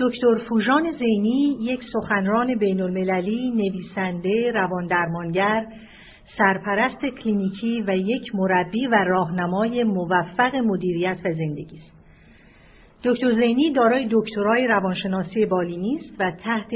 دکتر فوژان زینی یک سخنران بین المللی، نویسنده، رواندرمانگر، سرپرست کلینیکی و یک مربی و راهنمای موفق مدیریت و زندگی است. دکتر زینی دارای دکترای روانشناسی بالینی است و تحت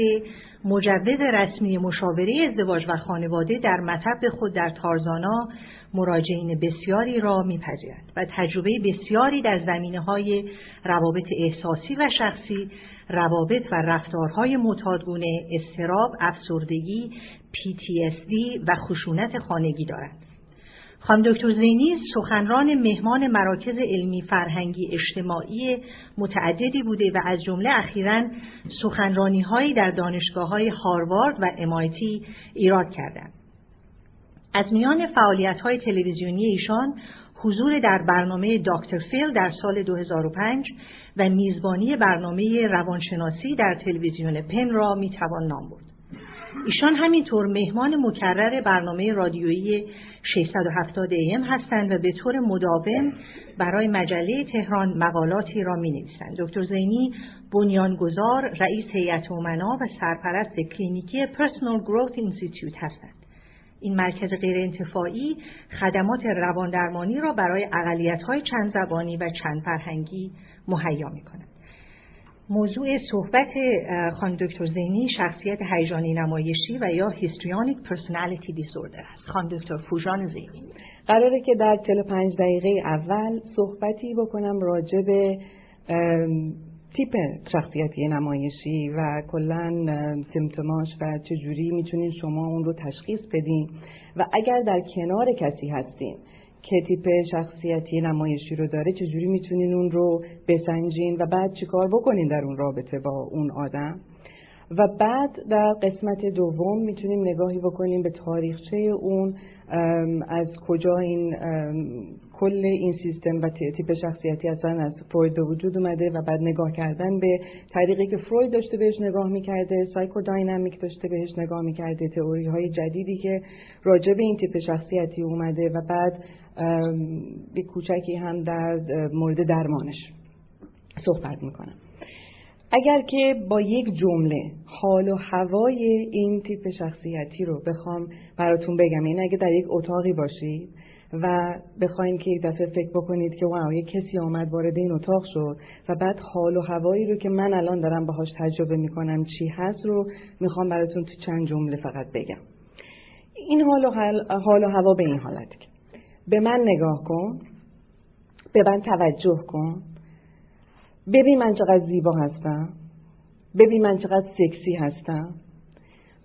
مجوز رسمی مشاوره ازدواج و خانواده در مطب خود در تارزانا مراجعین بسیاری را میپذیرد و تجربه بسیاری در زمینه های روابط احساسی و شخصی روابط و رفتارهای معتادگونه استراب افسردگی PTSD و خشونت خانگی دارد خانم دکتر زینی سخنران مهمان مراکز علمی فرهنگی اجتماعی متعددی بوده و از جمله اخیرا سخنرانی هایی در دانشگاه های هاروارد و امایتی ایراد کردند. از میان فعالیت های تلویزیونی ایشان حضور در برنامه دکتر فیل در سال 2005 و میزبانی برنامه روانشناسی در تلویزیون پن را می‌توان نام برد. ایشان همینطور مهمان مکرر برنامه رادیویی 670 AM هستند و به طور مداوم برای مجله تهران مقالاتی را می نویسند. دکتر زینی بنیانگذار، رئیس هیئت امنا و سرپرست کلینیکی Personal Growth Institute هستند. این مرکز غیر انتفاعی خدمات رواندرمانی را برای های چند زبانی و چند فرهنگی مهیا می کند. موضوع صحبت خانم دکتر زینی شخصیت هیجانی نمایشی و یا histrionic personality disorder است خانم دکتر فوژان زینی قراره که در 45 دقیقه اول صحبتی بکنم راجع به تیپ شخصیتی نمایشی و کلا سیمتوماش و چجوری می‌تونین شما اون رو تشخیص بدین؟ و اگر در کنار کسی هستین که تیپ شخصیتی نمایشی رو داره چجوری می‌تونین اون رو بسنجین؟ و بعد چیکار بکنین در اون رابطه با اون آدم؟ و بعد در قسمت دوم می‌تونیم نگاهی بکنیم به تاریخچه اون از کجا این کل این سیستم و تیپ شخصیتی اصلا از فروید به وجود اومده و بعد نگاه کردن به طریقی که فروید داشته بهش نگاه می‌کرده سایکوداینامیک داشته بهش نگاه می‌کرده تئوری های جدیدی که راجع به این تیپ شخصیتی اومده و بعد به کوچکی هم در مورد درمانش صحبت می‌کنم. اگر که با یک جمله حال و هوای این تیپ شخصیتی رو بخوام براتون بگم یعنی اگه در یک اتاقی باشید و بخواین که یک دفعه فکر بکنید که واو یک کسی آمد وارد این اتاق شد و بعد حال و هوایی رو که من الان دارم باهاش تجربه می‌کنم چی هست رو می‌خوام براتون تو چند جمله فقط بگم. این حال و, حال و هوا به این حالت به من نگاه کن به من توجه کن ببین من چقدر زیبا هستم ببین من چقدر سکسی هستم.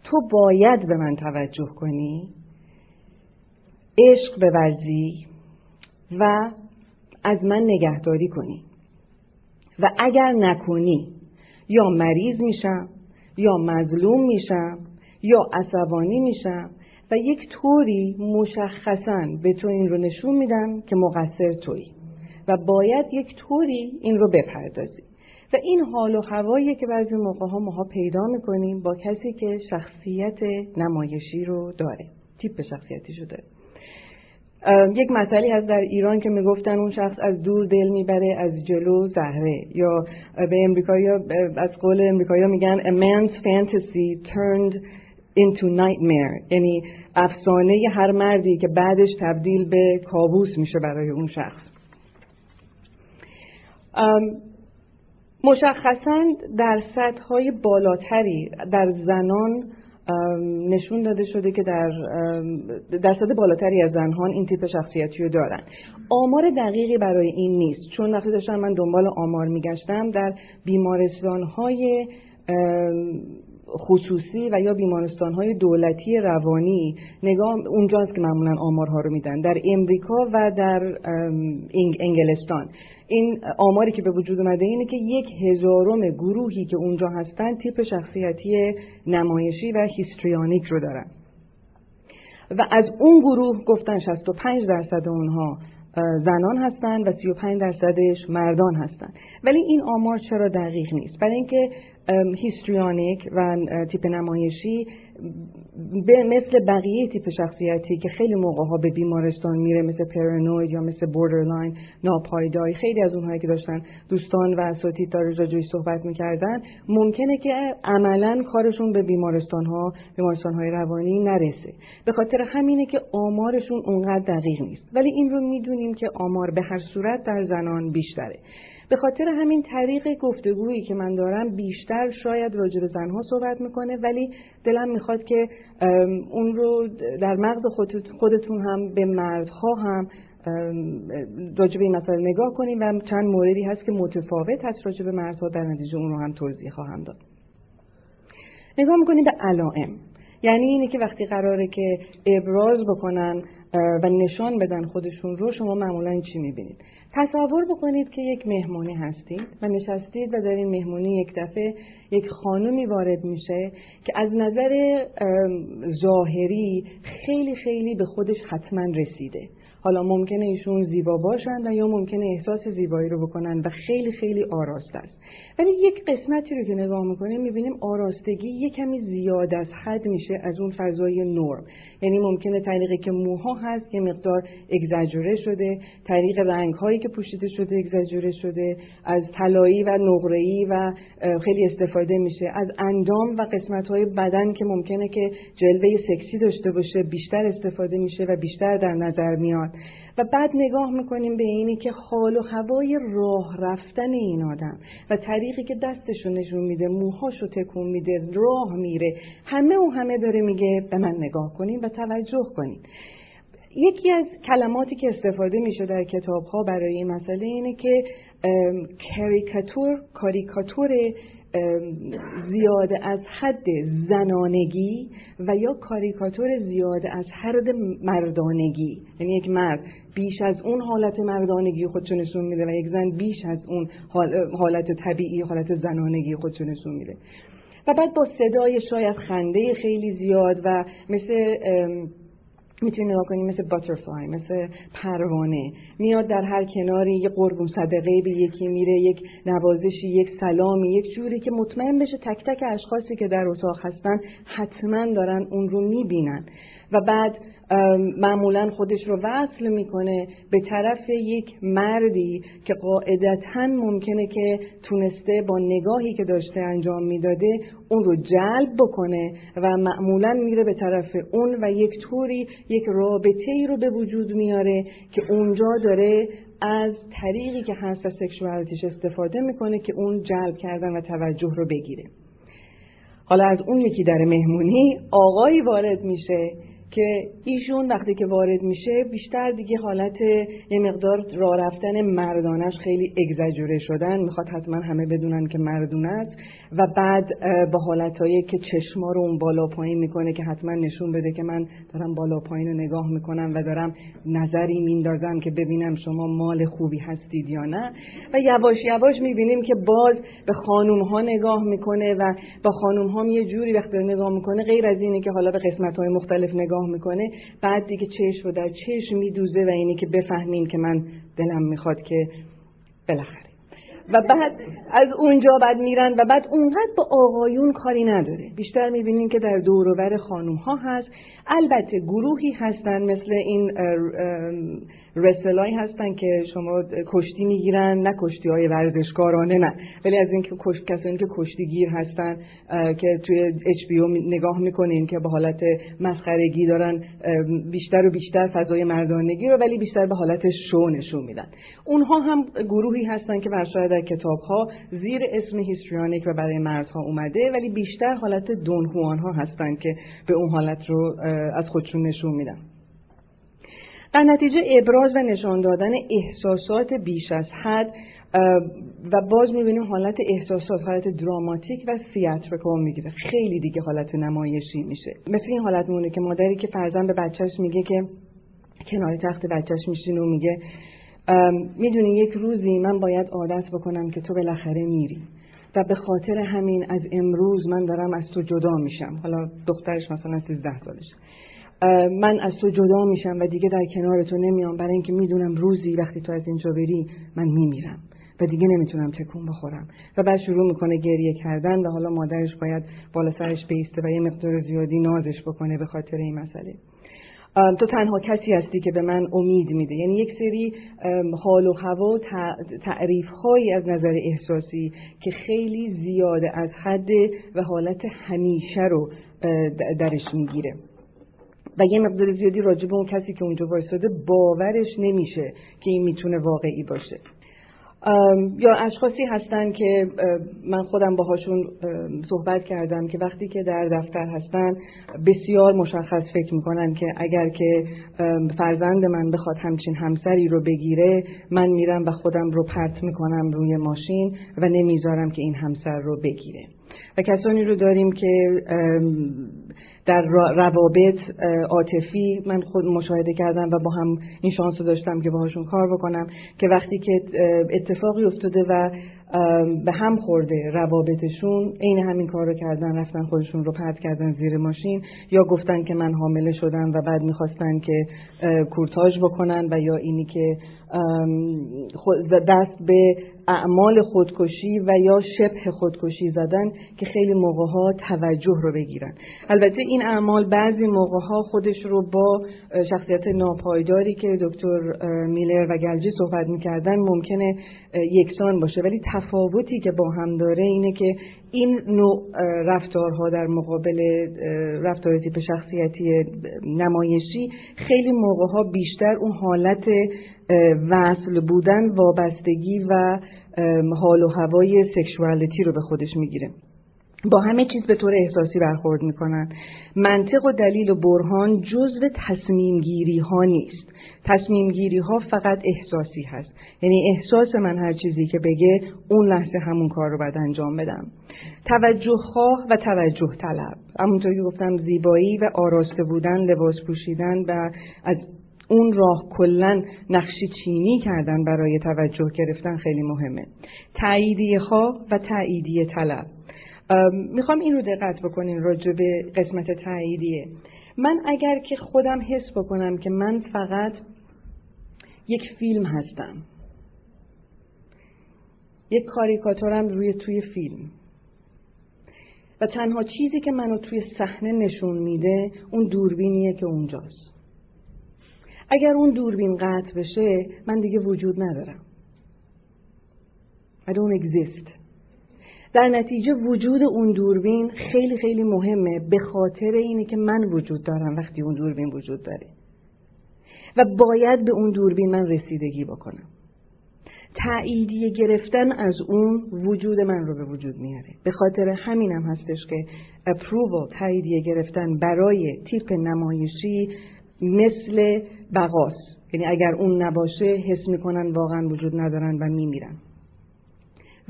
تو باید به من توجه کنی. عشق بورزی و از من نگهداری کنی. و اگر نکنی یا مریض میشم یا مظلوم میشم یا عصبانی میشم و یک طوری مشخصا به تو این رو نشون میدم که مقصر تویی و باید یک طوری این رو بپردازی. و این حال و هوایی که بعضی موقع ها ماها پیدا می‌کنیم با کسی که شخصیت نمایشی رو داره تیپ شخصیتیشو داره. یک مسئله هست در ایران که می‌گفتن اون شخص از دور دل می‌بره از جلو زهره. یا به امریکایی از قول امریکایی میگن a man's fantasy turned into nightmare. یعنی افسانه هر مردی که بعدش تبدیل به کابوس میشه برای اون شخص. مشخصا در سطح های بالاتری در زنان نشون داده شده که در درصد بالاتری از زنان این تیپ شخصیتی رو دارن. آمار دقیقی برای این نیست. چون وقتی داشتم من دنبال آمار میگشتم در بیمارستان های خصوصی و یا بیمارستان های دولتی روانی نگاه اونجاست که معمولا آمارها رو میدن. در امریکا و در انگلستان. این آماری که به وجود اومده اینه که یک هزارم گروهی که اونجا هستن تیپ شخصیتی نمایشی و histrionic رو دارن. و از اون گروه گفتن 65 درصد اونها زنان هستند و 35 درصدش مردان هستند ولی این آمار چرا دقیق نیست؟ برای اینکه histrionic و تیپ نمایشی به مثل بقیه تیپ شخصیتی که خیلی موقع ها به بیمارستان میره مثل پرانوید یا مثل borderline ناپایداری خیلی از اونهایی که داشتن دوستان و اساتید داره راجعش صحبت می‌کردن ممکنه که عملا کارشون به بیمارستان ها بیمارستان های روانی نرسه. به خاطر همینه که آمارشون اونقدر دقیق نیست. ولی این رو می‌دونیم که آمار به هر صورت در زنان بیشتره. به خاطر همین طریق گفتگویی که من دارم بیشتر شاید راجع به زنها صحبت می‌کنه ولی دلم می‌خواد که اون رو در مغز خودتون هم به مردها هم راجع به این مسئله نگاه کنیم و چند موردی هست که متفاوت هست راجع به مردها در نتیجه اون رو هم توضیح خواهم داد. نگاه می‌کنیم به علائم. یعنی اینه که وقتی قراره که ابراز بکنن و نشان بدن خودشون رو شما معمولا چی می‌بینید؟ تصور بکنید که یک مهمونی هستید و نشستید و در این مهمونی یک دفعه یک خانومی وارد میشه که از نظر ظاهری خیلی خیلی به خودش حتما رسیده. حالا ممکنه ایشون زیبا باشند و یا ممکنه احساس زیبایی رو بکنن و خیلی خیلی آراسته است. ولی یک قسمتی رو که نگاه می‌کنیم می‌بینیم آراستگی یک کمی زیاد از حد میشه از اون فضای نرم. یعنی ممکنه طریقی که موها هست یه مقدار اگزاجوره شده طریق رنگ هایی که پوشیده شده اگزاجوره شده از طلایی و نقره‌ای و خیلی استفاده میشه. از اندام و قسمت های بدن که ممکنه که جلوه سکسی داشته باشه بیشتر استفاده میشه و بیشتر در نظر میاد. و بعد نگاه می‌کنیم به اینی که حال و هوای راه رفتن این آدم و طریقی که دستشو نشون میده موهاشو تکون میده راه میره همه و همه داره میگه به من نگاه کنیم و توجه کنیم یکی از کلماتی که استفاده میشه در کتاب ها برای این مسئله اینه که کاریکاتور کاریکاتور زیاد از حد زنانگی و یا کاریکاتور زیاد از حد مردانگی. یعنی یک مرد بیش از اون حالت مردانگی خودشو نشون میده و یک زن بیش از اون حالت طبیعی حالت زنانگی خودشو نشون میده. و بعد با صدای شاید خنده خیلی زیاد و مثل می‌تونی نگاه کنی مثل باترفلای مثل پروانه. میاد در هر کناری یه قربون صدقه به یکی میره یک نوازشی یک سلامی یک جوری که مطمئن بشه تک تک اشخاصی که در اتاق هستن حتما دارن اون رو می‌بینن. و بعد معمولا خودش رو وصل می‌کنه به طرف یک مردی که قاعدتا ممکنه که تونسته با نگاهی که داشته انجام می‌داده اون رو جلب بکنه و معمولا میره به طرف اون و یک طوری یک رابطه ای رو به وجود میاره که اونجا داره از طریقی که هست و سکشوالتیش استفاده می‌کنه که اون جلب کردن و توجه رو بگیره. حالا از اون یکی در مهمونی آقایی وارد میشه که ایشون وقتی که وارد میشه بیشتر دیگه حالت یه مقدار راه رفتن مردانش خیلی اگزاجوره شدن. می‌خواد حتما همه بدونن که مردونه است. و بعد با حالتهایی که چشما رو اون بالا پایین می‌کنه که حتما نشون بده که من دارم بالا پایین رو نگاه می‌کنم و دارم نظری میندازم که ببینم شما مال خوبی هستید یا نه. و یواش یواش می‌بینیم که باز به خانوم ها نگاه می‌کنه و با خانوم ها یه جوری وقتی نگاه می‌کنه. غیر از اینه که حالا به قسمت های مختلف نگاه نگاه می‌کنه بعد دیگه چشم رو در چشم میدوزه و اینی که بفهمین که من دلم می‌خواد که بالاخره. و بعد از اونجا بعد میرن و بعد اونقدر با آقایون کاری نداره. بیشتر می‌بینین که در دوروبر خانوم ها هست. البته گروهی هستن مثل این رسلای هستن که شما کشتی می‌گیرن نه کشتی های ورزشکارانه نه. ولی از اینکه کشت کسانی که کشتی گیر هستن که توی اچ بی نگاه می‌کنین که به حالت مسخرگی دارن بیشتر و بیشتر فضای مردانگی رو ولی بیشتر به حالت شو نشون میدن. اونها هم گروهی هستن که برشاید در کتاب ها زیر اسم هیستریانیک و برای مردها اومده ولی بیشتر حالت دونهوان ها هستن که به اون حالت رو از خودشون نشون میدن. در نتیجه ابراز و نشان دادن احساسات بیش از حد و باز می‌بینیم حالت احساسات حالت دراماتیک و سیاتریکال می‌گیره. خیلی دیگه حالت نمایشی میشه. مثل این حالت مونه که مادری که فرزن به بچهش میگه که کنار تخت بچهش میشین و میگه می‌دونی یک روزی من باید عادت بکنم که تو بالاخره میری. و به خاطر همین از امروز من دارم از تو جدا میشم. حالا دخترش مثلا 13 سالش من از تو جدا میشم و دیگه در کنار تو نمیام. برای اینکه می‌دونم روزی وقتی تو از اینجا بری من میمیرم و دیگه نمی‌تونم تکون بخورم. و بعد شروع می‌کنه گریه کردن و حالا مادرش باید بالا سرش بیسته و یه مقدار زیادی نازش بکنه به خاطر این مسئله. تو تنها کسی هستی که به من امید میده. یعنی یک سری حال و هوا و تعریف هایی از نظر احساسی که خیلی زیاده از حد و حالت همیشه رو درش می‌گیره. و یه مقدار زیادی راجع به اون کسی که اونجا وایساده باورش نمیشه که این می‌تونه واقعی باشه. یا اشخاصی هستن که من خودم باهاشون صحبت کردم که وقتی که در دفتر هستن بسیار مشخص فکر می‌کنن که اگر که فرزند من بخواد همچین همسری رو بگیره من میرم و خودم رو پرت می‌کنم روی ماشین و نمی‌ذارم که این همسر رو بگیره. و کسانی رو داریم که در روابط عاطفی من خود مشاهده کردم و با هم این شانس رو داشتم که باهاشون کار بکنم که وقتی که اتفاقی افتاده و به هم خورده روابطشون عین همین کار رو کردن رفتن خودشون رو پرت کردن زیر ماشین یا گفتن که من حامله شدم و بعد می‌خواستن که کورتاژ بکنن و یا اینی که دست به اعمال خودکشی و یا شبه خودکشی زدن که خیلی موقع ها توجه رو بگیرن. البته این اعمال بعضی موقع ها خودش رو با شخصیت ناپایداری که دکتر میلر و گلجی صحبت می‌کردن ممکنه یکسان باشه. ولی تفاوتی که با هم داره اینه که این نوع رفتارها در مقابل رفتار تیپ شخصیتی نمایشی خیلی موقع بیشتر اون حالت وصل بودن وابستگی و حال و هوای سکشوالیتی رو به خودش می‌گیره. با همه چیز به طور احساسی برخورد می‌کنن. منطق و دلیل و برهان جزو تصمیم گیری ها نیست. تصمیم گیری ها فقط احساسی هست. یعنی احساس من هر چیزی که بگه اون لحظه همون کار رو باید انجام بدم. توجه خواه و توجه طلب. همونطور که گفتم زیبایی و آراسته بودن لباس پوشیدن و از اون راه کلا نقشی چینی کردن برای توجه گرفتن خیلی مهمه. تاییدیه خواه و تاییدیه طلب. می‌خوام این رو دقت بکنین راجع به قسمت تاییدیه. من اگر که خودم حس بکنم که من فقط یک فیلم هستم یک کاریکاتورم روی توی فیلم و تنها چیزی که منو توی صحنه نشون میده اون دوربینیه که اونجاست. اگر اون دوربین قطع بشه من دیگه وجود ندارم. I don't exist. در نتیجه وجود اون دوربین خیلی خیلی مهمه. به خاطر اینه که من وجود دارم وقتی اون دوربین وجود داره. و باید به اون دوربین من رسیدگی بکنم. تأییدیه گرفتن از اون وجود من رو به وجود میاره. به خاطر همینم هستش که approval تاییدیه گرفتن برای تیپ نمایشی مثل بقاس. یعنی اگر اون نباشه حس می‌کنن واقعا وجود ندارن و میمیرن.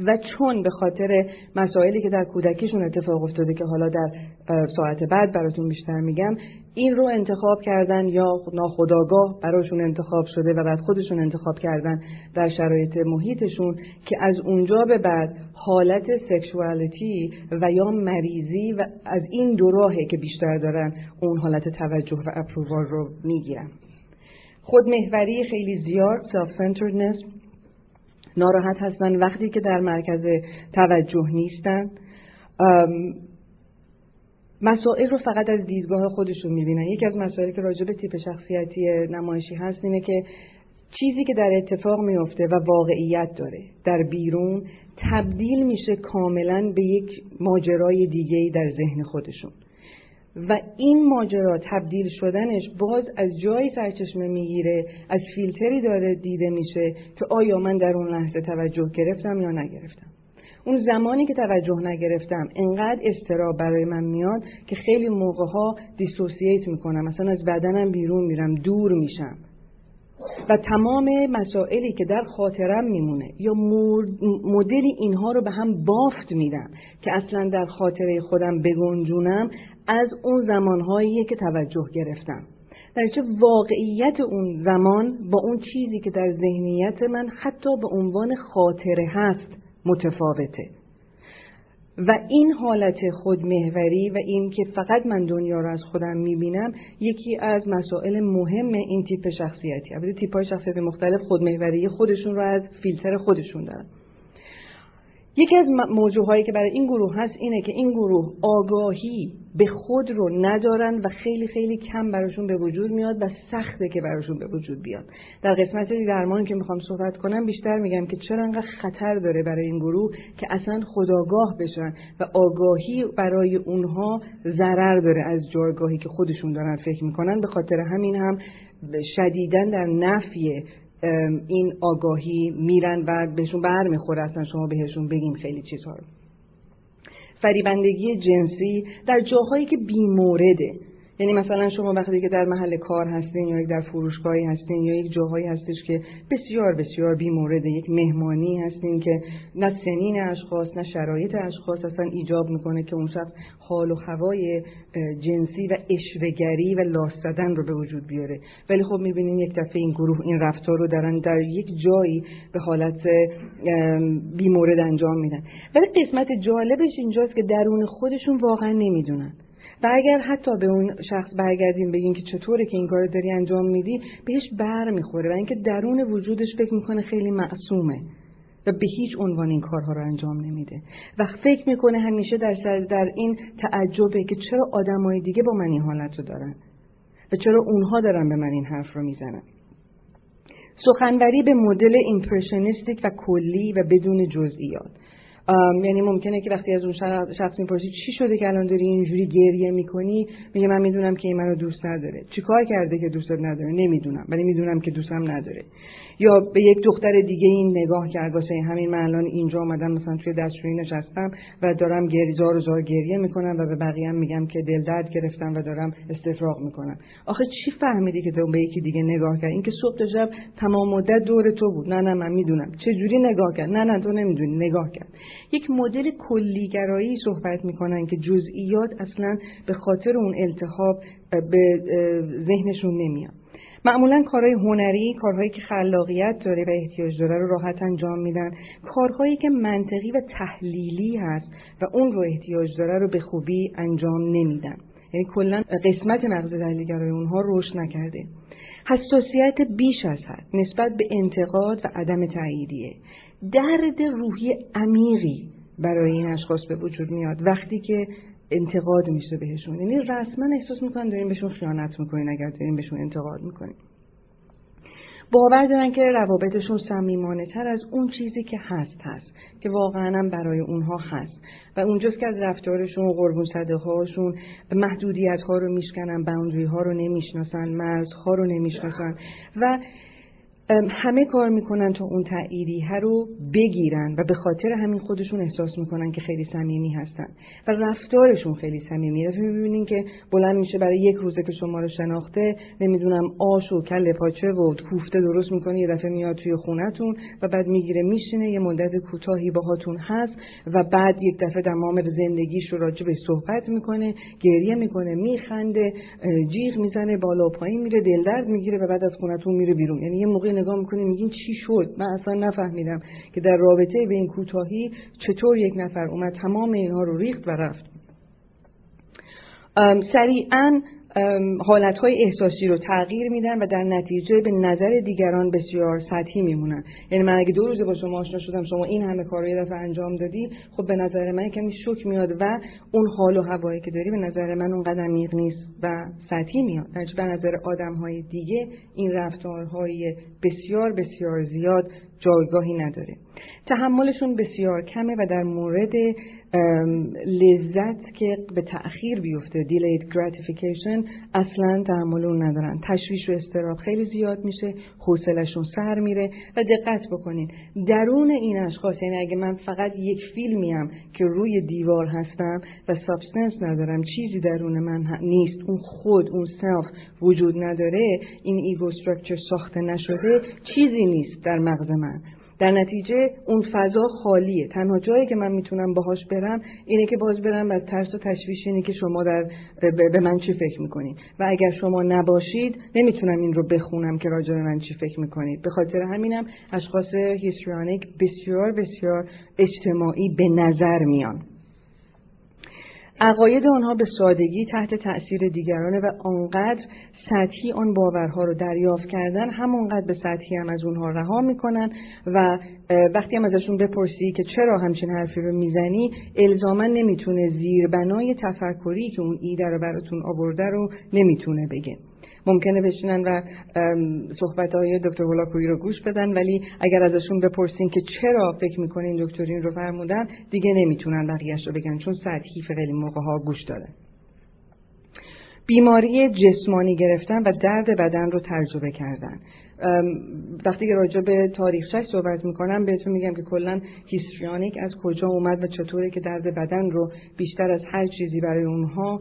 و چون به خاطر مسائلی که در کودکیشون اتفاق افتاده که حالا در ساعت بعد براتون بیشتر میگم این رو انتخاب کردن یا ناخداگاه براشون انتخاب شده و بعد خودشون انتخاب کردن در شرایط محیطشون که از اونجا به بعد حالت سکشوالیتی و یا مریضی و از این دو راهه که بیشتر دارن اون حالت توجه و اپرووال رو می‌گیرن. خودمهوری خیلی زیاد self-centeredness. ناراحت هستن وقتی که در مرکز توجه نیستن. مسائل رو فقط از دیدگاه خودشون می‌بینن. یکی از مسائلی که راجع به تیپ شخصیتی نمایشی هست اینه که چیزی که در اتفاق میفته و واقعیت داره در بیرون تبدیل میشه کاملا به یک ماجرای دیگه در ذهن خودشون. و این ماجرا تبدیل شدنش باز از جایی سرچشمه می‌گیره از فیلتری داره دیده میشه که آیا من در اون لحظه توجه گرفتم یا نگرفتم. اون زمانی که توجه نگرفتم انقدر استراب برای من میاد که خیلی موقع ها دیسوسییت می‌کنم. مثلا از بدنم بیرون میرم دور میشم. و تمام مسائلی که در خاطرم میمونه یا مدلی اینها رو به هم بافت میدم که اصلا در خاطره خودم بگنجونم از اون زمانهایی که توجه گرفتم. در واقعیت اون زمان با اون چیزی که در ذهنیت من حتی به عنوان خاطره هست متفاوته. و این حالت خودمهوری و این که فقط من دنیا رو از خودم می‌بینم یکی از مسائل مهم این تیپ شخصیتی. البته تیپ های شخصیت مختلف خودمهوری خودشون رو از فیلتر خودشون دارن. یکی از موضوع هایی که برای این گروه هست اینه که این گروه آگاهی به خود رو ندارن و خیلی خیلی کم براشون به وجود میاد و سخته که براشون به وجود بیاد. در قسمت درمان که می‌خوام صحبت کنم بیشتر میگم که چرا انقدر خطر داره برای این گروه که اصلا خداگاه بشن و آگاهی برای اونها ضرر داره از جایگاهی که خودشون دارن فکر می‌کنن. به خاطر همین هم شدیدن در نفی این آگاهی میرن و بهشون بر می‌خوره اصلا شما بهشون بگیم خیلی چیزها رو. فریبندگی جنسی در جاهایی که بیمورده. یعنی مثلا شما وقتی که در محل کار هستین یا یک در فروشگاهی هستین یا یک جاهایی هستش که بسیار بسیار بیمورده یک مهمانی هستین که نه سنین اشخاص نه شرایط اشخاص اصلا ایجاب می‌کنه که اون شخص حال و هوای جنسی و اشوگری و لاستدن رو به وجود بیاره. ولی خب می‌بینین یک دفعه این گروه این رفتار رو دارن در یک جایی به حالت بیمورد انجام میدن. ولی قسمت جالبش اینجاست که درون خودشون واقعا نمی‌دونن. و اگر حتی به اون شخص برگردیم بگیم که چطوره که این کار داری انجام میدی بهش بر می‌خوره و اینکه درون وجودش فکر می‌کنه خیلی معصومه و به هیچ عنوان این کارها رو انجام نمیده. و فکر می‌کنه همیشه در, در این تعجبه که چرا آدمای دیگه با من این حالت رو دارن و چرا اونها دارن به من این حرف رو می‌زنن. سخنوری به مدل ایمپرشنیستیک و کلی و بدون جزئیات. یعنی ممکنه که وقتی از اون شخص می‌پرسی چی شده که الان داری اینجوری گریه می‌کنی میگه من می‌دونم که این منو دوست نداره. چیکار کرده که دوست نداره؟ نمی‌دونم ولی می‌دونم که دوستم نداره. یا به یک دختر دیگه این نگاه کرد واسه همین من الان اینجا آمدم مثلا توی دستشویی نشستم و دارم گریزار و زار گریه می‌کنم و به بقیه میگم که دل درد گرفتم و دارم استفراغ می‌کنم. آخه چی فهمیدی که تو به یکی دیگه نگاه کرد اینکه صبح شب تمام مدت دور تو بود. نه نه من می‌دونم. چه جوری نگاه کرد؟ نه نه تو نمی‌دونی. نگاه کرد. یک مدل کلیگرایی صحبت می‌کنن که جزئیات اصلا به خاطر اون التهاب به ذهنشون نمیاد. معمولا کارهای هنری کارهایی که خلاقیت داره و احتیاج داره رو راحت انجام میدن. کارهایی که منطقی و تحلیلی هست و اون رو احتیاج داره رو به خوبی انجام نمیدن. یعنی کلا قسمت مغز تحلیلگرای اونها رشد نکرده. حساسیت بیش از حد نسبت به انتقاد و عدم تاییدیه درد روحی عمیقی برای این اشخاص به وجود میاد. وقتی که انتقاد میشه بهشون. یعنی رسما احساس می‌کنن داریم بهشون خیانت می‌کنین اگر داریم بهشون انتقاد می‌کنین. باور دارن که روابطشون صمیمانه تر از اون چیزی که هست هست که واقعا هم برای اونها هست. و اونجاست که از رفتارشون و قربون صده هاشون محدودیت ها رو میشکنن باوندری ها رو نمی‌شناسن مرز ها رو نمی‌شناسن. و همه کار می‌کنن تا اون ها رو بگیرن و به خاطر همین خودشون احساس می‌کنن که خیلی صمیمی هستن و رفتارشون خیلی صمیمیه. می‌بینین که بلند میشه برای یک روزه که شما رو شناخته نمی‌دونم آش و کل پاچه و کوفته درست می‌کنه یه دفعه میاد توی خونتون و بعد می‌گیره میشینه یه مدت کوتاهی باهاتون هست و بعد یک دفعه تمام زندگیش رو راجع به صحبت می‌کنه گریه می‌کنه میخنده جیغ می‌زنه بالا پایین میره دلدرد می‌گیره و بعد از خونتون میره بیرون. یعنی یه موقع نگاه می‌کنیم میگین چی شد؟ من اصلا نفهمیدم که در رابطه به این کوتاهی چطور یک نفر اومد تمام اینها رو ریخت و رفت. سریعا حالتهای احساسی رو تغییر میدن و در نتیجه به نظر دیگران بسیار سطحی میمونن. یعنی من اگه دو روزه با شما آشنا شدم شما این همه کار رو دفعه انجام دادی خب به نظر من کمی شک میاد و اون حال و هوایی که داری به نظر من اون قدم میغ نیست و سطحی میاد. در به نظر آدم های دیگه این رفتارهای بسیار بسیار زیاد جایگاهی نداره. تحملشون بسیار کمه و در مورد لذت که به تأخیر بیفته delayed gratification اصلا تحمل اون ندارن. تشویش و استراب خیلی زیاد میشه حوصلشون سر میره و دقت بکنین. درون این اشخاص یعنی اگه من فقط یک فیلمیم که روی دیوار هستم و substance ندارم چیزی درون من نیست اون خود اون self وجود نداره این ego ساخته نشده چیزی نیست در مغز من. در نتیجه اون فضا خالیه. تنها جایی که من می‌تونم باهاش برم اینه که باز برم از ترس و تشویش اینه که شما در به من چی فکر می‌کنید و اگر شما نباشید نمی‌تونم این رو بخونم که راجع به من چی فکر می‌کنید. به خاطر همینم اشخاص هیستریانیک بسیار بسیار اجتماعی به نظر میان. عقاید آنها به سادگی تحت تأثیر دیگرانه و آنقدر سطحی آن باورها رو دریافت کردن همونقدر به سطحی هم از اونها رها می‌کنن و وقتی هم ازشون بپرسی که چرا همچین حرفی رو می‌زنی الزاما نمی‌تونه زیربنای تفکری که اون ایده رو براتون آورده رو نمی‌تونه بگه. ممکنه بشینن و صحبت های دکتر هولاکویی رو گوش بدن ولی اگر ازشون بپرسین که چرا فکر می‌کنین دکترین رو فرمودن دیگه نمی‌تونن بقیهش رو بگن چون سطحی خیلی موقع ها گوش دادن بیماری جسمانی گرفتن و درد بدن رو تجربه کردن. وقتی که راجع به تاریخش صحبت می‌کنم بهتون میگم که کلا هیستریانیک از کجا اومد و چطوره که درد بدن رو بیشتر از هر چیزی برای اونها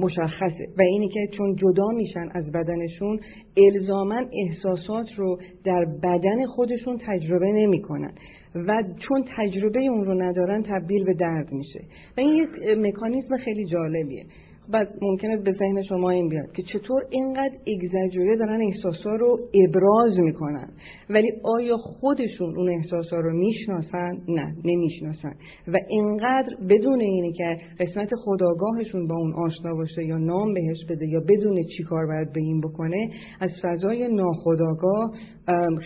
مشخصه. و اینی که چون جدا میشن از بدنشون الزاما احساسات رو در بدن خودشون تجربه نمی‌کنن. و چون تجربه اون رو ندارن تبدیل به درد میشه. و این یک مکانیزم خیلی جالبیه. بعد ممکنه به ذهن شما این بیاد که چطور اینقدر اگزاجوره دارن احساسا رو ابراز می‌کنن. ولی آیا خودشون اون احساسا رو می‌شناسن؟ نه نمی‌شناسن. و اینقدر بدون اینه که قسمت خداگاهشون با اون آشنا باشه یا نام بهش بده یا بدون چی کار باید به این بکنه از فضای ناخداگاه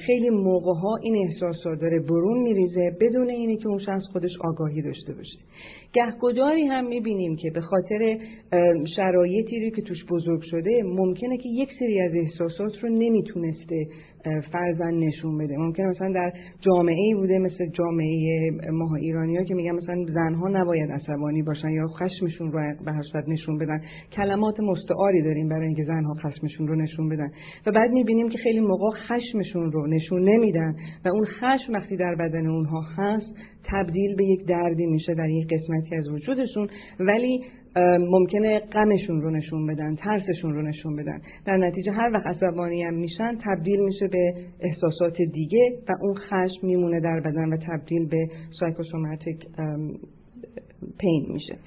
خیلی موقع ها این احساسا داره برون میریزه بدون اینه که اون شخص خودش آگاهی داشته باشه. گهگداری هم می‌بینیم که به خاطر شرایطی رو که توش بزرگ شده ممکنه که یک سری از احساسات رو نمی‌تونسته فرزن نشون بده. ممکنه مثلا در جامعه ای بوده مثل جامعه ماها ایرانی ها که میگن مثلا زنها نباید عصبانی باشن یا خشمشون رو به هر نشون بدن. کلمات مستعاری داریم برای اینکه زنها خشمشون رو نشون بدن. و بعد می‌بینیم که خیلی موقع خشمشون رو نشون نمیدن و اون خشم وقتی در بدن اونها هست تبدیل به یک دردی میشه در یک قسمتی از وجودشون. ولی ممکنه غمشون رو نشون بدن ترسشون رو نشون بدن. در نتیجه هر وقت عصبانی هم میشن تبدیل میشه به احساسات دیگه و اون خشم میمونه در بدن و تبدیل به سایکوسوماتیک پین میشه.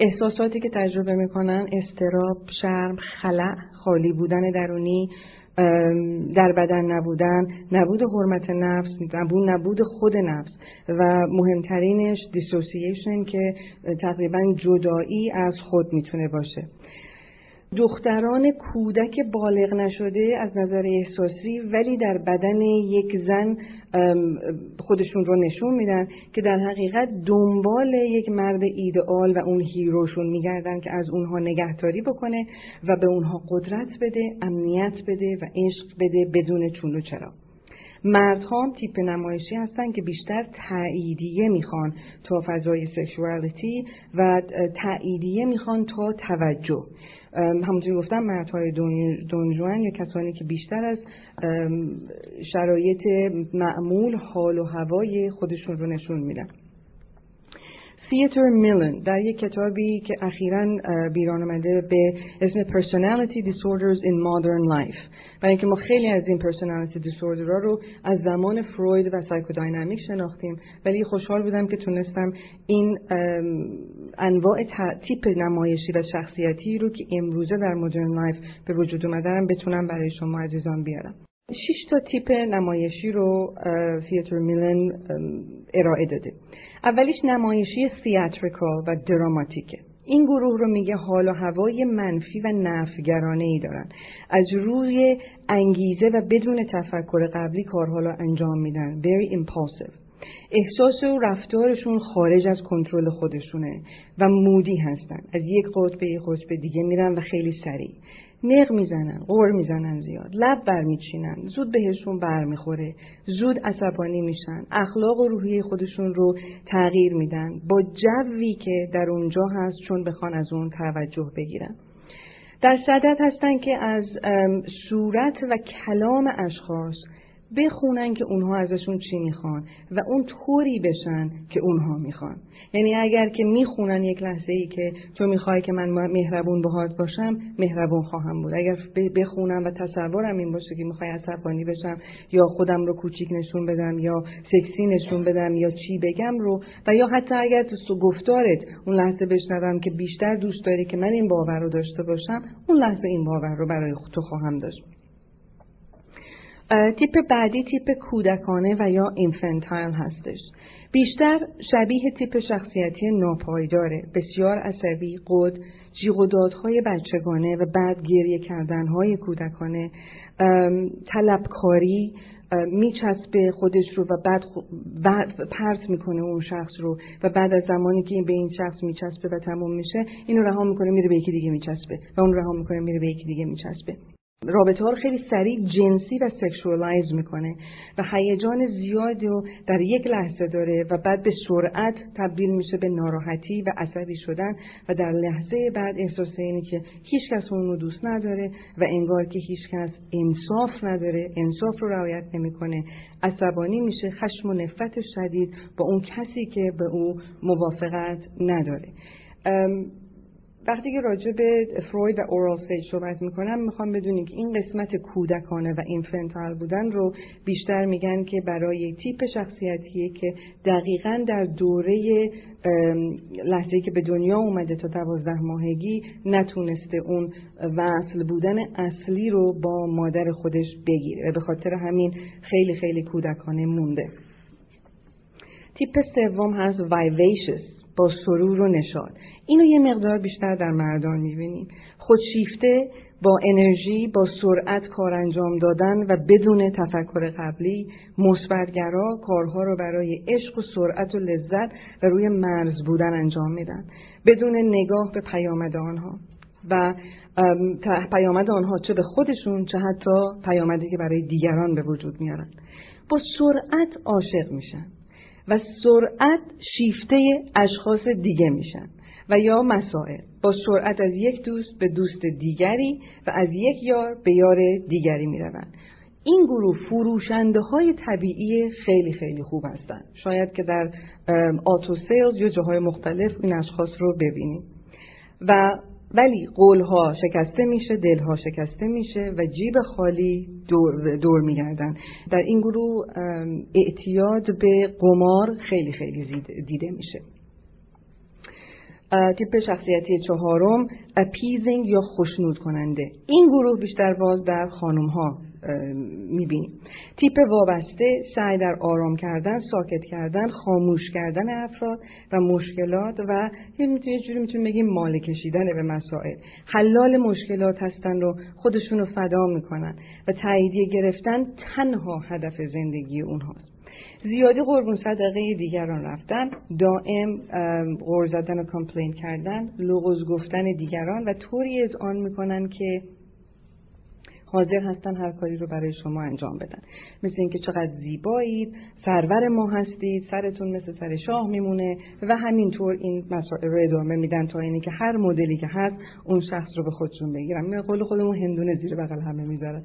احساساتی که تجربه می‌کنن استراب، شرم، خلع، خالی بودن درونی، در بدن نبودن نبود حرمت نفس نبود نبود خود نفس. و مهمترینش دیسوسییشن که تقریبا جدایی از خود می‌تونه باشه. دختران کودک بالغ نشده از نظر احساسی ولی در بدن یک زن خودشون رو نشون میدن که در حقیقت دنبال یک مرد ایدئال و اون هیروشون میگردن که از اونها نگهداری بکنه و به اونها قدرت بده امنیت بده و عشق بده بدون چون و چرا. مردها هم تیپ نمایشی هستن که بیشتر تاییدیه می‌خوان تا فضای سکشوالیتی و تاییدیه می‌خوان تا توجه. همونطوری گفتم مردهای دونجوان یا کسانی که بیشتر از شرایط معمول حال و هوای خودشون رو نشون میدن. تیتر میلن در یک کتابی که اخیرا بیرون آمده به اسم Personality Disorders in Modern Life. برای اینکه ما خیلی از این Personality Disorder رو از زمان فروید و سایکوداینامیک شناختیم ولی خوشحال بودم که تونستم این انواع تیپ نمایشی و شخصیتی رو که امروزه در modern life به وجود اومدن بتونم برای شما عزیزان بیارم. شش تا تیپ نمایشی رو Theodore Millon ارائه داده. اولیش نمایشی theatrical و دراماتیکه این گروه رو میگه حال و هوای منفی و نفی‌گرانه ای دارن. از روی انگیزه و بدون تفکر قبلی کارها رو انجام میدن. Very impulsive. احساس و رفتارشون خارج از کنترل خودشونه و مودی هستن. از یک قطب به یک قطب دیگه میرن و خیلی سریع. نق می‌زنن غور می‌زنن زیاد. لب برمیچینن زود بهشون برمیخوره زود عصبانی میشن. اخلاق و روحی خودشون رو تغییر میدن. با جوی که در اونجا هست چون بخوان از اون توجه بگیرن. در صدت هستن که از صورت و کلام اشخاص بخونن که اونها ازشون چی می‌خوان و اون طوری بشن که اونها می‌خوان. یعنی اگر که می‌خونن یک لحظه ای که تو می‌خوای که من مهربون باهات باشم مهربون خواهم بود. اگر بخونم و تصورم این باشه که می‌خوای عصبانی بشم یا خودم رو کوچیک نشون بدم یا سکسی نشون بدم یا چی بگم رو و یا حتی اگر تو گفتارت اون لحظه بشنوم که بیشتر دوست داری که من این باور رو داشته باشم اون لحظه این باور رو برای تو خواهم داشت. تیپ بعدی تیپ کودکانه و یا اینفنتایل هستش. بیشتر شبیه تیپ شخصیتی ناپایداره. بسیار عصبی قد جیغ و دادهای بچگانه و بعد گریه کردنهای کودکانه. طلبکاری میچسبه خودش رو و بعد, بعد پرت می‌کنه اون شخص رو و بعد از زمانی که این به این شخص میچسبه و تموم میشه اینو رها می‌کنه میره به یکی دیگه میچسبه و اون رها می‌کنه میره به یکی دیگه میچسبه. رابطه ها رو خیلی سریع جنسی و sexualize می‌کنه و هیجان زیادی رو در یک لحظه داره و بعد به سرعت تبدیل میشه به ناراحتی و عصبی شدن و در لحظه بعد احساس اینه که هیچ کس اون رو دوست نداره و انگار که هیچ کس انصاف نداره انصاف رو رعایت نمی‌کنه. عصبانی میشه خشم و نفرت شدید با اون کسی که به او موافقت نداره. وقتی که راجع به فروید و اورال سیج صحبت می‌کنم می‌خوام بدونیم که این قسمت کودکانه و اینفنتال بودن رو بیشتر میگن که برای تیپ شخصیتیه که دقیقا در دوره لحظه که به دنیا اومده تا دوازده ماهگی نتونسته اون وصل بودن اصلی رو با مادر خودش بگیره به خاطر همین خیلی خیلی کودکانه مونده. تیپ سوم هست وایویشس با سرور و نشاد اینو یه مقدار بیشتر در مردان می‌بینیم. خودشیفته با انرژی با سرعت کار انجام دادن و بدون تفکر قبلی مثبتگرا کارها رو برای عشق و سرعت و لذت و روی مرز بودن انجام میدن. بدون نگاه به پیامد آنها و پیامد آنها چه به خودشون چه حتی پیامدی که برای دیگران به وجود میارن. با سرعت عاشق میشن. و سرعت شیفته اشخاص دیگه میشن و یا مسائل. با سرعت از یک دوست به دوست دیگری و از یک یار به یار دیگری می‌روند. این گروه فروشنده های طبیعی خیلی خیلی خوب هستند شاید که در آتو سیلز یا جاهای مختلف این اشخاص رو ببینیم. و ولی قولها شکسته میشه دلها شکسته میشه و جیب خالی دور, دور میگردن. در این گروه اعتیاد به قمار خیلی خیلی دیده میشه. تیپ شخصیتی چهارم اپیزینگ یا خوشنود کننده این گروه بیشتر باز در خانم ها می‌بینیم تیپ وابسته سعی در آرام کردن ساکت کردن خاموش کردن افراد و مشکلات و یه جوری می‌تونیم بگیم مال کشیدن به مسائل. حلال مشکلات هستن رو خودشون رو فدا می‌کنن و تاییدیه گرفتن تنها هدف زندگی اونهاست. زیادی قربون صدقه دیگران رفتن دائم غور زدن و کامپلین کردن لغز گفتن دیگران و طوری از آن می‌کنن که حاضر هستن هر کاری رو برای شما انجام بدن. مثل اینکه چقدر زیبایید سرور ما هستید سرتون مثل سر شاه میمونه و همینطور این مسائل رو ادامه میدن تا اینه که هر مدلی که هست اون شخص رو به خودشون بگیرن. می قول خودمون هندونه زیر بغل همه می‌ذارن.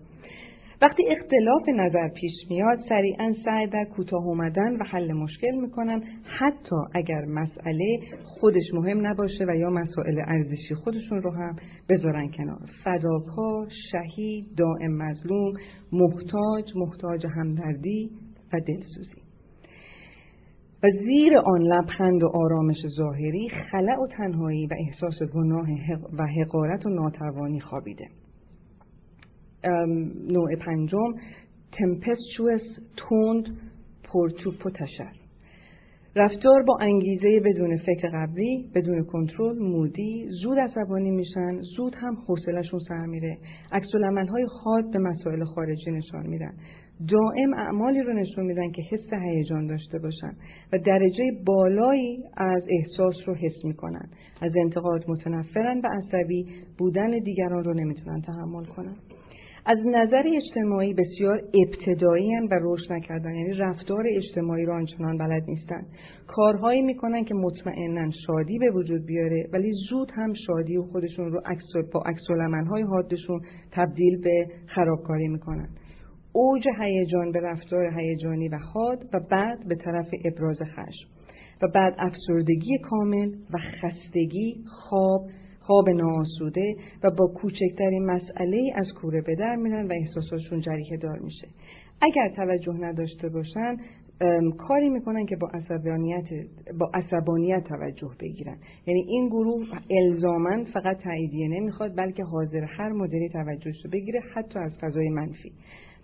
وقتی اختلاف نظر پیش میاد سریعا سعی در کوتاه اومدن و حل مشکل می‌کنن حتی اگر مسئله خودش مهم نباشه و یا مسائل ارزشی خودشون رو هم بذارن کنار. فداکار شهید دائم مظلوم محتاج محتاج همدردی و دلسوزی. و زیر آن لبخند و آرامش ظاهری خلع و تنهایی و احساس گناه و حقارت و ناتوانی خوابیده. نوع پنجم تمپستوس توند پرتوپ و تشر رفتار با انگیزه بدون فکر قبلی بدون کنترل مودی زود عصبانی میشن زود هم حوصلهشون سر میره. عکس های خاص به مسائل خارجی نشان میدن. دائم اعمالی رو نشون میدن که حس هیجان داشته باشن و درجه بالایی از احساس رو حس می‌کنن. از انتقاد متنفرن و عصبی بودن دیگران رو نمی‌تونن تحمل کنن. از نظر اجتماعی بسیار ابتدایی و رشد نکردن یعنی رفتار اجتماعی رو آنچنان بلد نیستن کارهایی می‌کنن که مطمئنا شادی به وجود بیاره ولی زود هم شادی و خودشون رو با عکس های حادشون تبدیل به خرابکاری می‌کنن اوج هیجان به رفتار هیجانی و حاد و بعد به طرف ابراز خشم. و بعد افسردگی کامل و خستگی خواب خواب ناآسوده و با کوچکترین مسئله از کوره به در میرن و احساساتشون جریه دار میشه. اگر توجه نداشته باشن کاری می‌کنن که با عصبانیت با عصبانیت توجه بگیرن. یعنی این گروه الزاما فقط تاییدیه نمی‌خواد بلکه حاضر هر مدلی توجهش رو بگیره حتی از فضای منفی.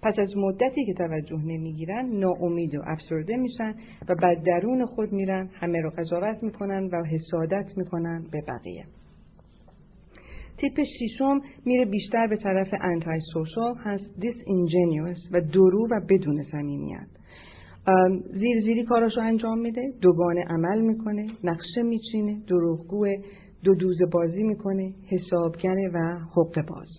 پس از مدتی که توجه نمی‌گیرن ناامید و افسرده میشن و بعد درون خود میرن همه رو قضاوت می‌کنن و حسادت می‌کنن به بقیه. تیپ شیشم میره بیشتر به طرف انتای سوشال هست دیس و درو و بدون صمیمیت. زیر زیری کاراشو انجام میده دوگانه عمل می‌کنه نقشه میچینه دروغگوه دو دوز بازی می‌کنه حسابگره و حق باز.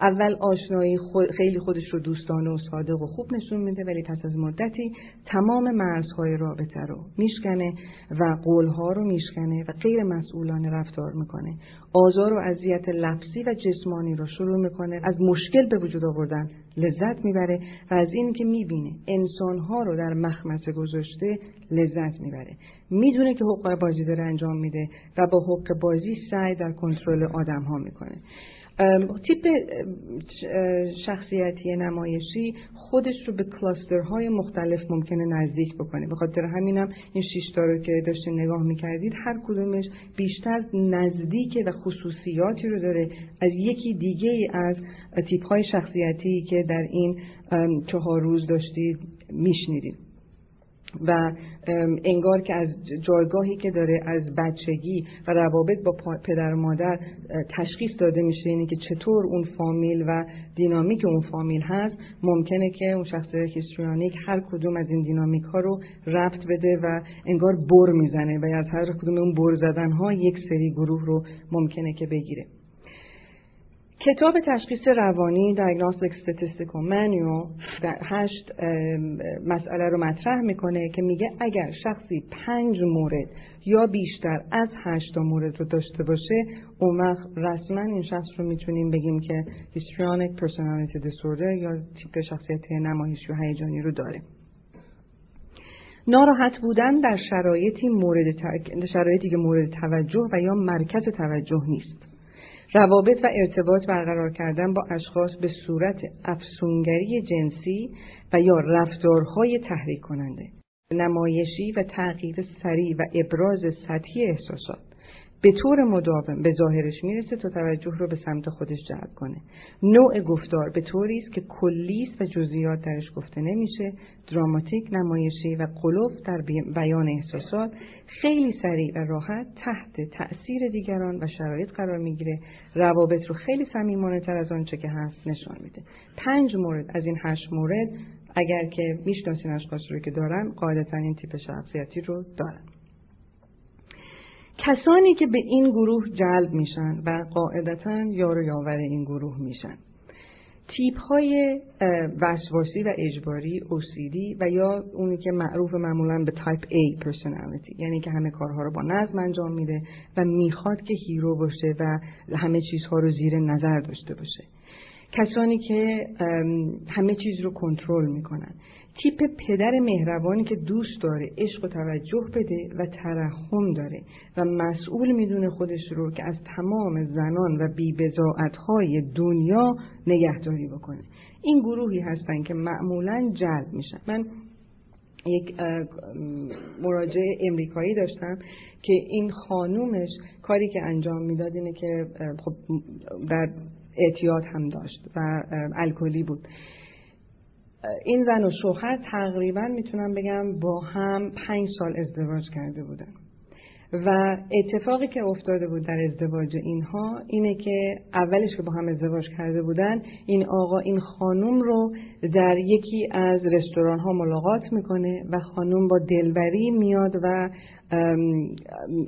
اول آشنایی خیلی خودش رو دوستانه و صادق و خوب نشون میده ولی پس از مدتی تمام مرزهای رابطه رو میشکنه و قولها رو میشکنه و غیر مسئولانه رفتار می‌کنه. آزار و اذیت لفظی و جسمانی رو شروع می‌کنه. از مشکل به وجود آوردن لذت می‌بره و از این که می‌بینه انسانها رو در مخمسه گذاشته لذت می‌بره. می‌دونه که حقوق بازی داره انجام میده و با حقوق بازی سعی در کنترل آدم ها می‌کنه. تیپ شخصیتی نمایشی خودش رو به کلاسترهای مختلف ممکنه نزدیک بکنه. به خاطر همینم این شیشتا رو که داشته نگاه می‌کردید هر کدومش بیشتر نزدیک و خصوصیاتی رو داره از یکی دیگه از تیپ های شخصیتی که در این چهار روز داشتید میشنیدید. و انگار که از جایگاهی که داره از بچگی و روابط با پدر و مادر تشخیص داده میشه اینه که چطور اون فامیل و دینامیک اون فامیل هست. ممکنه که اون شخص هیستریانیک هر کدوم از این دینامیک ها رو رفت بده و انگار بر می‌زنه و از هر کدوم اون بر زدن ها یک سری گروه رو ممکنه که بگیره. کتاب تشخیص روانی Diagnostic Statistical Manual در هشت مسئله رو مطرح می‌کنه که میگه اگر شخصی پنج مورد یا بیشتر از هشت مورد رو داشته باشه اون وقت رسما این شخص رو می‌تونیم بگیم که Histrionic Personality Disorder یا تیپ شخصیت نمایشی و هیجانی رو داره. ناراحت بودن در شرایطی مورد شرایطی که مورد توجه و یا مرکز توجه نیست. روابط و ارتباط برقرار کردن با اشخاص به صورت افسونگری جنسی و یا رفتارهای تحریک کننده نمایشی و تغییر سریع و ابراز سطحی احساسات. به طور مداوم به ظاهرش می‌رسه تا توجه رو به سمت خودش جلب کنه. نوع گفتار به طوری است که کلیست و جزئیات درش گفته نمیشه. دراماتیک نمایشی و قلوف در بیان احساسات خیلی سریع و راحت تحت تأثیر دیگران و شرایط قرار می‌گیره. روابط رو خیلی صمیمانه تر از آنچه که هست نشان میده. پنج مورد از این هشت مورد اگر که می‌شناسین اشخاص رو که دارن قاعدتا این تیپ شخصیتی رو دارن. کسانی که به این گروه جلب میشن و قاعدتا یار یاور این گروه میشن. تیپ های وسواسی و اجباری OCD و یا اونی که معروف معمولا به type A personality یعنی که همه کارها رو با نظم انجام میده و می‌خواد که hero باشه و همه چیزها رو زیر نظر داشته باشه. کسانی که همه چیز رو کنترل می‌کنن. تیپ پدر مهربانی که دوست داره عشق و توجه بده و ترحم داره و مسئول می‌دونه خودش رو که از تمام زنان و های دنیا نگهداری بکنه. این گروهی هستن که معمولا جلب میشن. من یک مراجعه امریکایی داشتم که این خانومش کاری که انجام می‌داد اینه که خب در اعتیاد هم داشت و الکلی بود. این زن و شوهر تقریبا می‌تونم بگم با هم پنج سال ازدواج کرده بودن. و اتفاقی که افتاده بود در ازدواج اینها اینه که اولش که با هم ازدواج کرده بودن این آقا این خانوم رو در یکی از رستوران ها ملاقات می‌کنه و خانوم با دلبری میاد و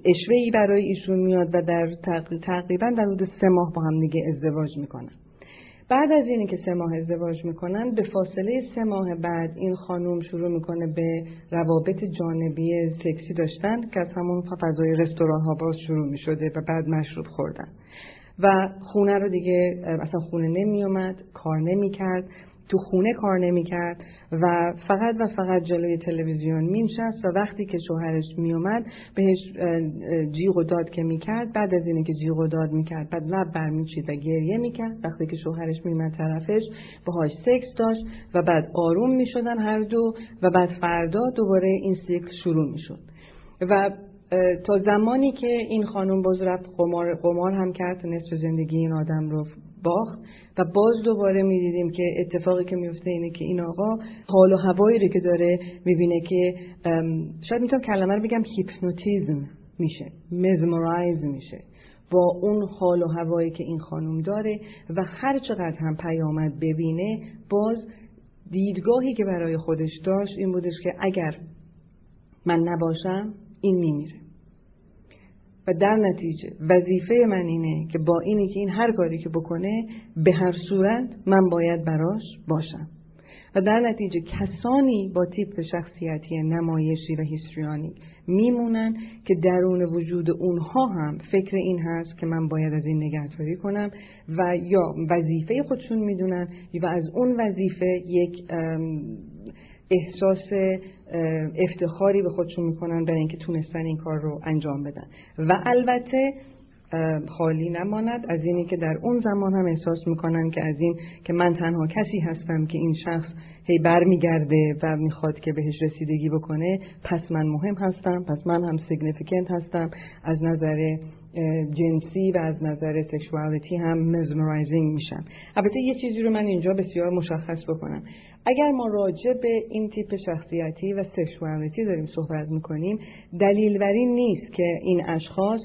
اشوهی برای ایشون میاد و در تقریبا در حدود سه ماه با هم دیگه ازدواج می‌کنن. بعد از اینی که سه ماه ازدواج می‌کنن به فاصله سه ماه بعد این خانوم شروع می‌کنه به روابط جانبی سکسی داشتن که از همون فضای رستوران ها باز شروع می‌شده و بعد مشروب خوردن. و خونه رو دیگه اصلا خونه نمیومد کار نمی‌کرد. تو خونه کار نمی‌کرد و فقط و فقط جلوی تلویزیون مینشست و وقتی که شوهرش میومد بهش جیغ و داد که می‌کرد بعد از اینه که جیغ و داد می‌کرد بعد لب برمیچید و گریه می‌کرد. وقتی که شوهرش میومد طرفش باهاش سکس داشت و بعد آروم می‌شدن هر دو و بعد فردا دوباره این سیکل شروع می‌شد. و تا زمانی که این خانم باز رفت قمار, قمار هم کرد نصف زندگی این آدم رو باخت و باز دوباره می‌دیدیم که اتفاقی که میفته اینه که این آقا حال و هوایی رو که داره می‌بینه که شاید می‌تونم کلمه رو بگم هیپنوتیزم میشه مزمورایز میشه با اون حال و هوایی که این خانم داره و هر چقدر هم پیامد ببینه باز دیدگاهی که برای خودش داشت این بودش که اگر من نباشم این میمیره. و در نتیجه وظیفه من اینه که با اینی که این هر کاری که بکنه به هر صورت من باید براش باشم. و در نتیجه کسانی با تیپ شخصیتی نمایشی و هیستریانی میمونن که درون وجود اونها هم فکر این هست که من باید از این نگهداری کنم و یا وظیفه خودشون می‌دونن و از اون وظیفه یک احساس افتخاری به خودشون می‌کنن برای اینکه تونستن این کار رو انجام بدن. و البته خالی نماند از اینی که در اون زمان هم احساس می‌کنن که از این که من تنها کسی هستم که این شخص هی برمیگرده و می‌خواد که بهش رسیدگی بکنه پس من مهم هستم پس من هم significant هستم. از نظر جنسی و از نظر sexuality هم mesmerizing میشم. البته یه چیزی رو من اینجا بسیار مشخص بکنم. اگر ما راجع به این تیپ شخصیتی و sexuality داریم صحبت می‌کنیم دلیل این نیست که این اشخاص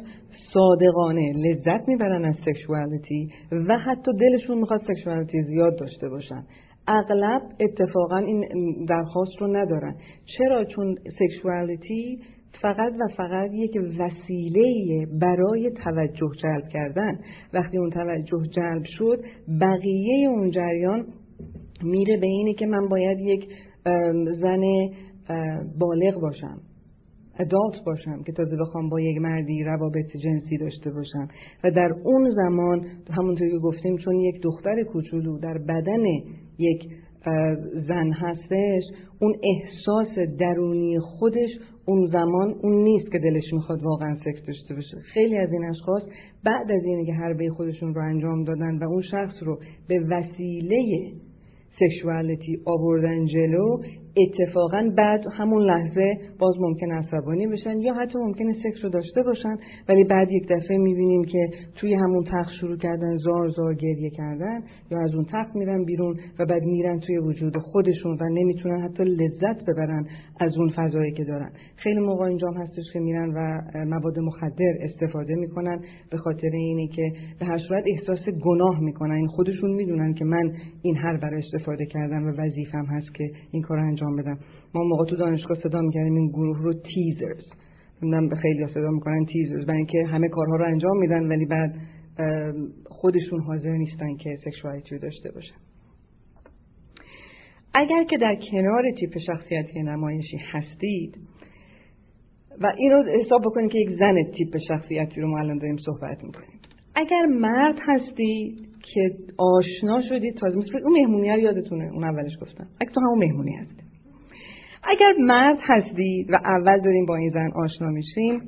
صادقانه لذت می‌برن از سکشوالیتی و حتی دلشون می‌خواد سکشوالیتی زیاد داشته باشن. اغلب اتفاقا این درخواست رو ندارن. چرا؟ چون سکشوالیتی فقط و فقط یک وسیله برای توجه جلب کردن. وقتی اون توجه جلب شد بقیه اون جریان میره به اینه که من باید یک زن بالغ باشم ادالت باشم که تازه بخوام با یک مردی روابط جنسی داشته باشم. و در اون زمان همونطوری که گفتیم چون یک دختر کوچولو در بدن یک زن هستش اون احساس درونی خودش اون زمان اون نیست که دلش می‌خواد واقعا سکس داشته باشه. خیلی از این اشخاص بعد از اینه که حربه خودشون رو انجام دادن و اون شخص رو به وسیله سکشوالیتی آوردن جلو اتفاقا بعد همون لحظه باز ممکن عصبانی بشن یا حتی ممکنه سکس رو داشته باشن ولی بعد یک دفعه می‌بینیم که توی همون تخت شروع کردن زار زار گریه کردن یا از اون تخت میرن بیرون و بعد میرن توی وجود خودشون و نمی‌تونن حتی لذت ببرن از اون فضایی که دارن. خیلی موقع اینجام هستش که میرن و مواد مخدر استفاده می‌کنن به خاطر اینه که به هر صورت احساس گناه می‌کنن. این خودشون می‌دونن که من این هر برای استفاده کردم و وظیفم هست که این کار انجام بدم. ما موقع تو دانشگاه صدا می‌کردیم این گروه رو تیزرز من به خیلی صدا می‌کنن تیزرز برای اینکه همه کارها رو انجام میدن ولی بعد خودشون حاضر نیستن که سکشوالیتی داشته باشن. اگر که در کنار تیپ شخصیتی نمایشی هستید و این رو حساب بکنید که یک زن تیپ شخصیتی رو ما الان داریم صحبت می‌کنیم. اگر مرد هستید که آشنا شدید تازه مثل اون مهمونی یادتونه اون اولش گفتم. اگه تو همون مهمونی هستی. اگر مرد هستید و اول داریم با این زن آشنا میشیم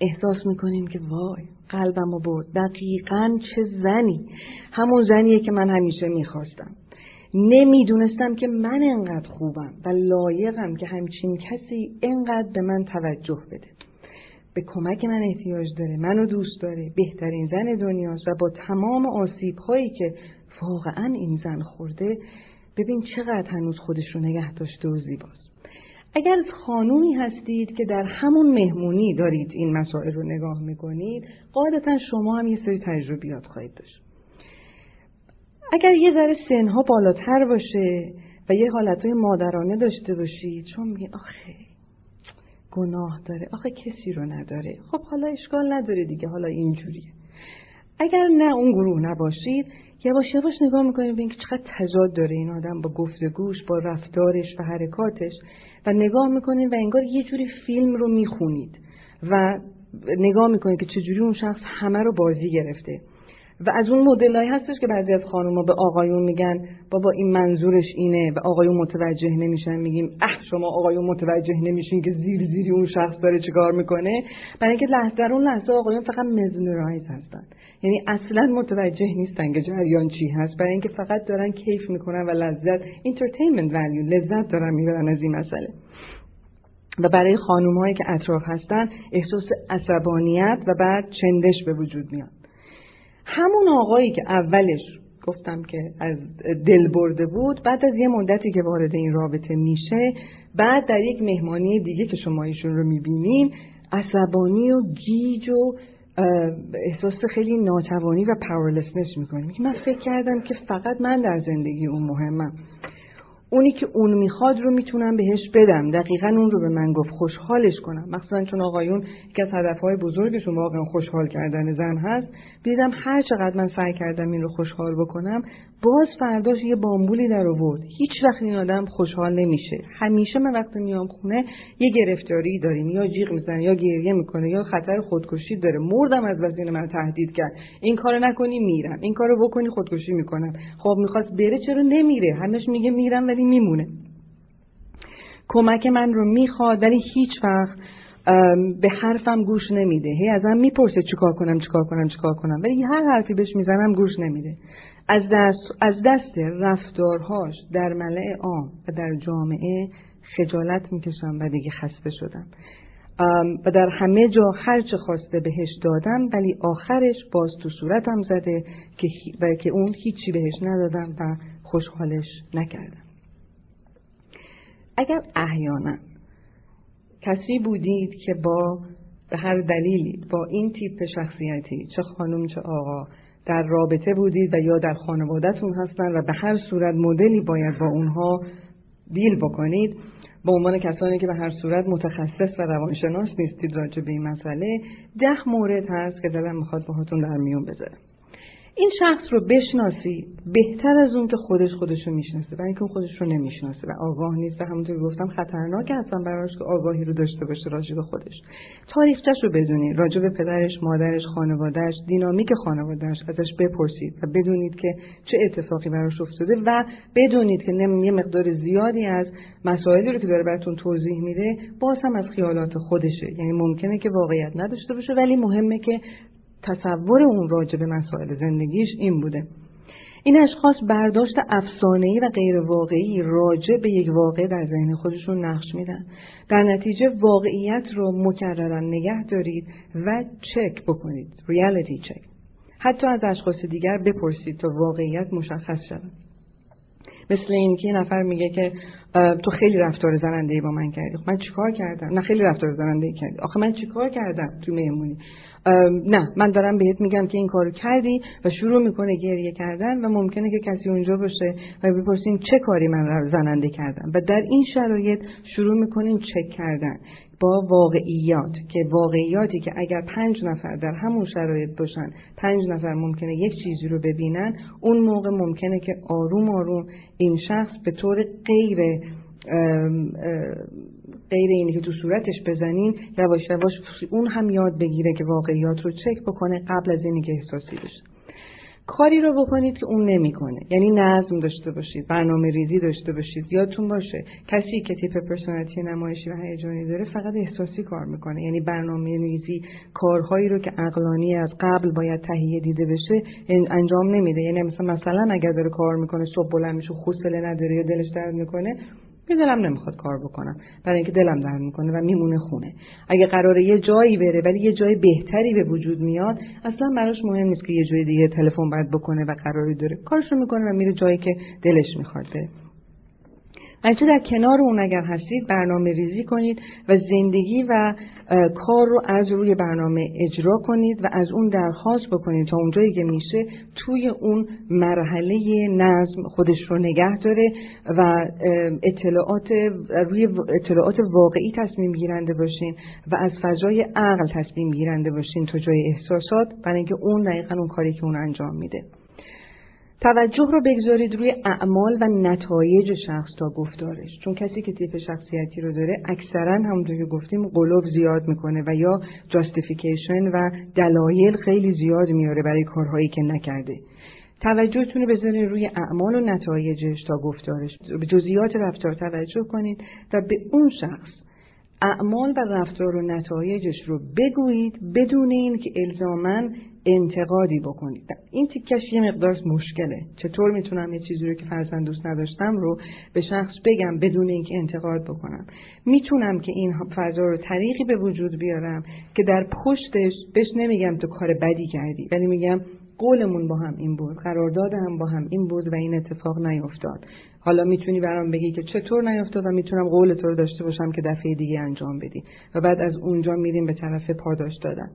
احساس می‌کنیم که وای قلبم رو برد. دقیقا چه زنی؟ همون زنیه که من همیشه می‌خواستم. نمی‌دونستم که من انقدر خوبم و لایقم که همچین کسی انقدر به من توجه بده. به کمک من احتیاج داره منو دوست داره بهترین زن دنیاست و با تمام آسیب هایی که واقعا این زن خورده ببین چقدر هنوز خودش رو نگه داشته و زیباست. اگر خانومی هستید که در همون مهمونی دارید این مسائل رو نگاه می‌کنید قاعدتا شما هم یه سری تجربیات خواهید داشت. اگر یه ذره سنها بالاتر باشه و یه حالتهای مادرانه داشته باشید چون میگه آخه گناه داره. آخه کسی رو نداره. خب حالا اشکال نداره دیگه حالا اینجوریه. اگر نه اون گروه نباشید یواش یواش نگاه می‌کنید ببینید که چقدر تضاد داره این آدم با گفتگوش با رفتارش و حرکاتش و نگاه می‌کنید و انگار یه جوری فیلم رو می‌خونید و نگاه می‌کنید که چجوری اون شخص همه رو بازی گرفته. و از اون مدلایی هستش که بعضی از خانوما به آقایون میگن بابا این منظورش اینه و آقایون متوجه نمیشن میگیم اه شما آقایون متوجه نمیشین که زیر زیری اون شخص داره چیکار می‌کنه؟ برای اینکه لحظه اون لحظه آقایون فقط mesmerized هستن. یعنی اصلا متوجه نیستن که جریان چی هست. برای اینکه فقط دارن کیف می‌کنن و لذت entertainment value لذت دارن می‌برن از این مسئله. و برای خانوم هایی که اطراف هستن احساس عصبانیت و بعد چندش به وجود میاد. همون آقایی که اولش گفتم که از دل برده بود بعد از یه مدتی که وارد این رابطه میشه بعد در یک مهمانی دیگه که شما ایشون رو می‌بینین عصبانی و گیج و احساس خیلی ناتوانی و powerlessness می‌کنیم من فکر کردم که فقط من در زندگی اون مهمم. اونی که اون می‌خواد رو می‌تونم بهش بدم. دقیقا اون رو به من گفت. خوشحالش کنم. مخصوصا چون آقایون یکی از هدفهای بزرگشون واقعا خوشحال کردن زن هست. دیدم هر چقدر من سعی کردم این رو خوشحال بکنم باز فرداش یه بامبولی در آورد. هیچ وقت این آدم خوشحال نمیشه. همیشه من وقتی میام خونه یه گرفتاری داریم. یا جیغ می‌زنه یا گریه می‌کنه یا خطر خودکشی داره. مردم از وزین من تهدید کرد. این کارو نکنی میرم. این کارو بکنی خودکشی می‌کنم. خب می‌خواست بره چرا نمیره؟ همش میگه میرم ولی میمونه. کمک من رو می‌خواد ولی هیچ وقت به حرفم گوش نمیده. هی ازم می‌پرسه چیکار کنم چیکار کنم چیکار کنم. ولی هر حرفی بهش می‌زنم گوش نمیده. از دست, از دست رفتارهاش در ملع عام و در جامعه خجالت می‌کشم و دیگه خسته شدم. و در همه جا هر چه خواسته بهش دادم ولی آخرش باز تو صورتم زده که و که اون هیچی بهش ندادم و خوشحالش نکردم. اگر احیانا کسی بودید که با به هر دلیلی با این تیپ شخصیتی چه خانم چه آقا در رابطه بودید و یا در خانوادهتون هستن و به هر صورت مدلی باید با اونها دیل بکنید به عنوان کسانی که به هر صورت متخصص و روانشناس نیستید راجع به این مسئله ده مورد هست که دلم می‌خواد باهاتون در میون بذارم. این شخص رو بشناسی بهتر از اون که خودش خودش رو می‌شناسه برای اینکه خودش رو نمی‌شناسه و آگاه نیست. و همونطور گفتم خطرناک هستن براش که آگاهی رو داشته باشه راجع به خودش. تاریخچش رو بدونید. راجع به پدرش مادرش خانوادهش دینامیک خانوادهش ازش بپرسید و بدونید که چه اتفاقی براش افتاده و بدونید که یه مقدار زیادی از مسائلی رو که داره براتون توضیح میده باز هم از خیالات خودشه. یعنی ممکنه که واقعیت نداشته باشه ولی مهمه که تصور اون راجع به مسائل زندگیش این بوده. این اشخاص برداشت افسانه‌ای و غیر واقعی راجع به یک واقع در ذهن خودشون نقش میدن. در نتیجه واقعیت رو مکررا نگه دارید و چک بکنید. ریالیتی چک حتی از اشخاص دیگر بپرسید تا واقعیت مشخص شود. مثل این که نفر میگه که تو خیلی رفتار زننده ای با من کردی. خب من چیکار کردم؟ نه خیلی رفتار زننده ای کردی. آخه من چیکار کردم تو مهمونی؟ نه من دارم بهت میگم که این کارو کردی و شروع می‌کنه گریه کردن و ممکنه که کسی اونجا باشه و بپرسین چه کاری من زننده کردم. و در این شرایط شروع می‌کنین چک کردن. با واقعیات که واقعیاتی که اگر پنج نفر در همون شرایط باشن پنج نفر ممکنه یک چیزی رو ببینن اون موقع ممکنه که آروم آروم این شخص به طور غیر غیر اینی که تو صورتش بزنین یواش یواش اون هم یاد بگیره که واقعیات رو چک بکنه قبل از اینی که احساسی بشه. کاری رو بکنید که اون نمی‌کنه. یعنی نظم داشته باشید برنامه ریزی داشته باشید یادتون باشه. کسی که تیپ پرسونالیتی نمایشی و هیجانی داره فقط احساسی کار می‌کنه. یعنی برنامه ریزی کارهایی رو که عقلانی از قبل باید تهیه دیده بشه انجام نمیده. یعنی مثلا مثلا اگر داره کار می‌کنه صبح بلند میشه حوصله نداره یا دلش درد می‌کنه یه دلم نمی‌خواد کار بکنم. برای اینکه دلم درد می‌کنه و میمونه خونه. اگه قراره یه جایی بره ولی یه جای بهتری به وجود میاد اصلا براش مهم نیست که یه جای دیگه تلفن باید بکنه و قراری داره. کارشو می‌کنه و میره جایی که دلش می‌خواد بچه در کنار اون اگر هستید برنامه ریزی کنید و زندگی و کار رو از روی برنامه اجرا کنید و از اون درخواست بکنید تا اونجایی که میشه توی اون مرحله نظم خودش رو نگه داره و اطلاعات روی اطلاعات واقعی تصمیم گیرنده باشین و از فضای عقل تصمیم گیرنده باشین تا جای احساسات برای اینکه اون دقیقا اون کاری که اون انجام میده. توجه رو بگذارید روی اعمال و نتایج شخص تا گفتارش. چون کسی که تیپ شخصیتی رو داره اکثرا همونطور که گفتیم قلوب زیاد می‌کنه و یا جاستیفیکیشن و دلایل خیلی زیاد میاره برای کارهایی که نکرده. توجهتون رو بذارید روی اعمال و نتایجش تا گفتارش. به جزئیات رفتار توجه کنید و به اون شخص اعمال و رفتار و نتایجش رو بگویید بدون این که الزامن انتقادی بکنید. این تیکش یه مقدار مشکله. چطور می‌تونم یه چیزی رو که فرزن دوست نداشتم رو به شخص بگم بدون اینکه انتقاد بکنم؟ می‌تونم که این فضا رو طریقی به وجود بیارم که در پشتش بهش نمیگم تو کار بدی کردی ولی میگم قولمون با هم این بود قرارداد هم با هم این بود و این اتفاق نیفتاد. حالا می‌تونی برام بگی که چطور نیفتاد و می‌تونم قول تو رو داشته باشم که دفعه دیگه انجام بدی و بعد از اونجا میریم به طرف پاداش دادن.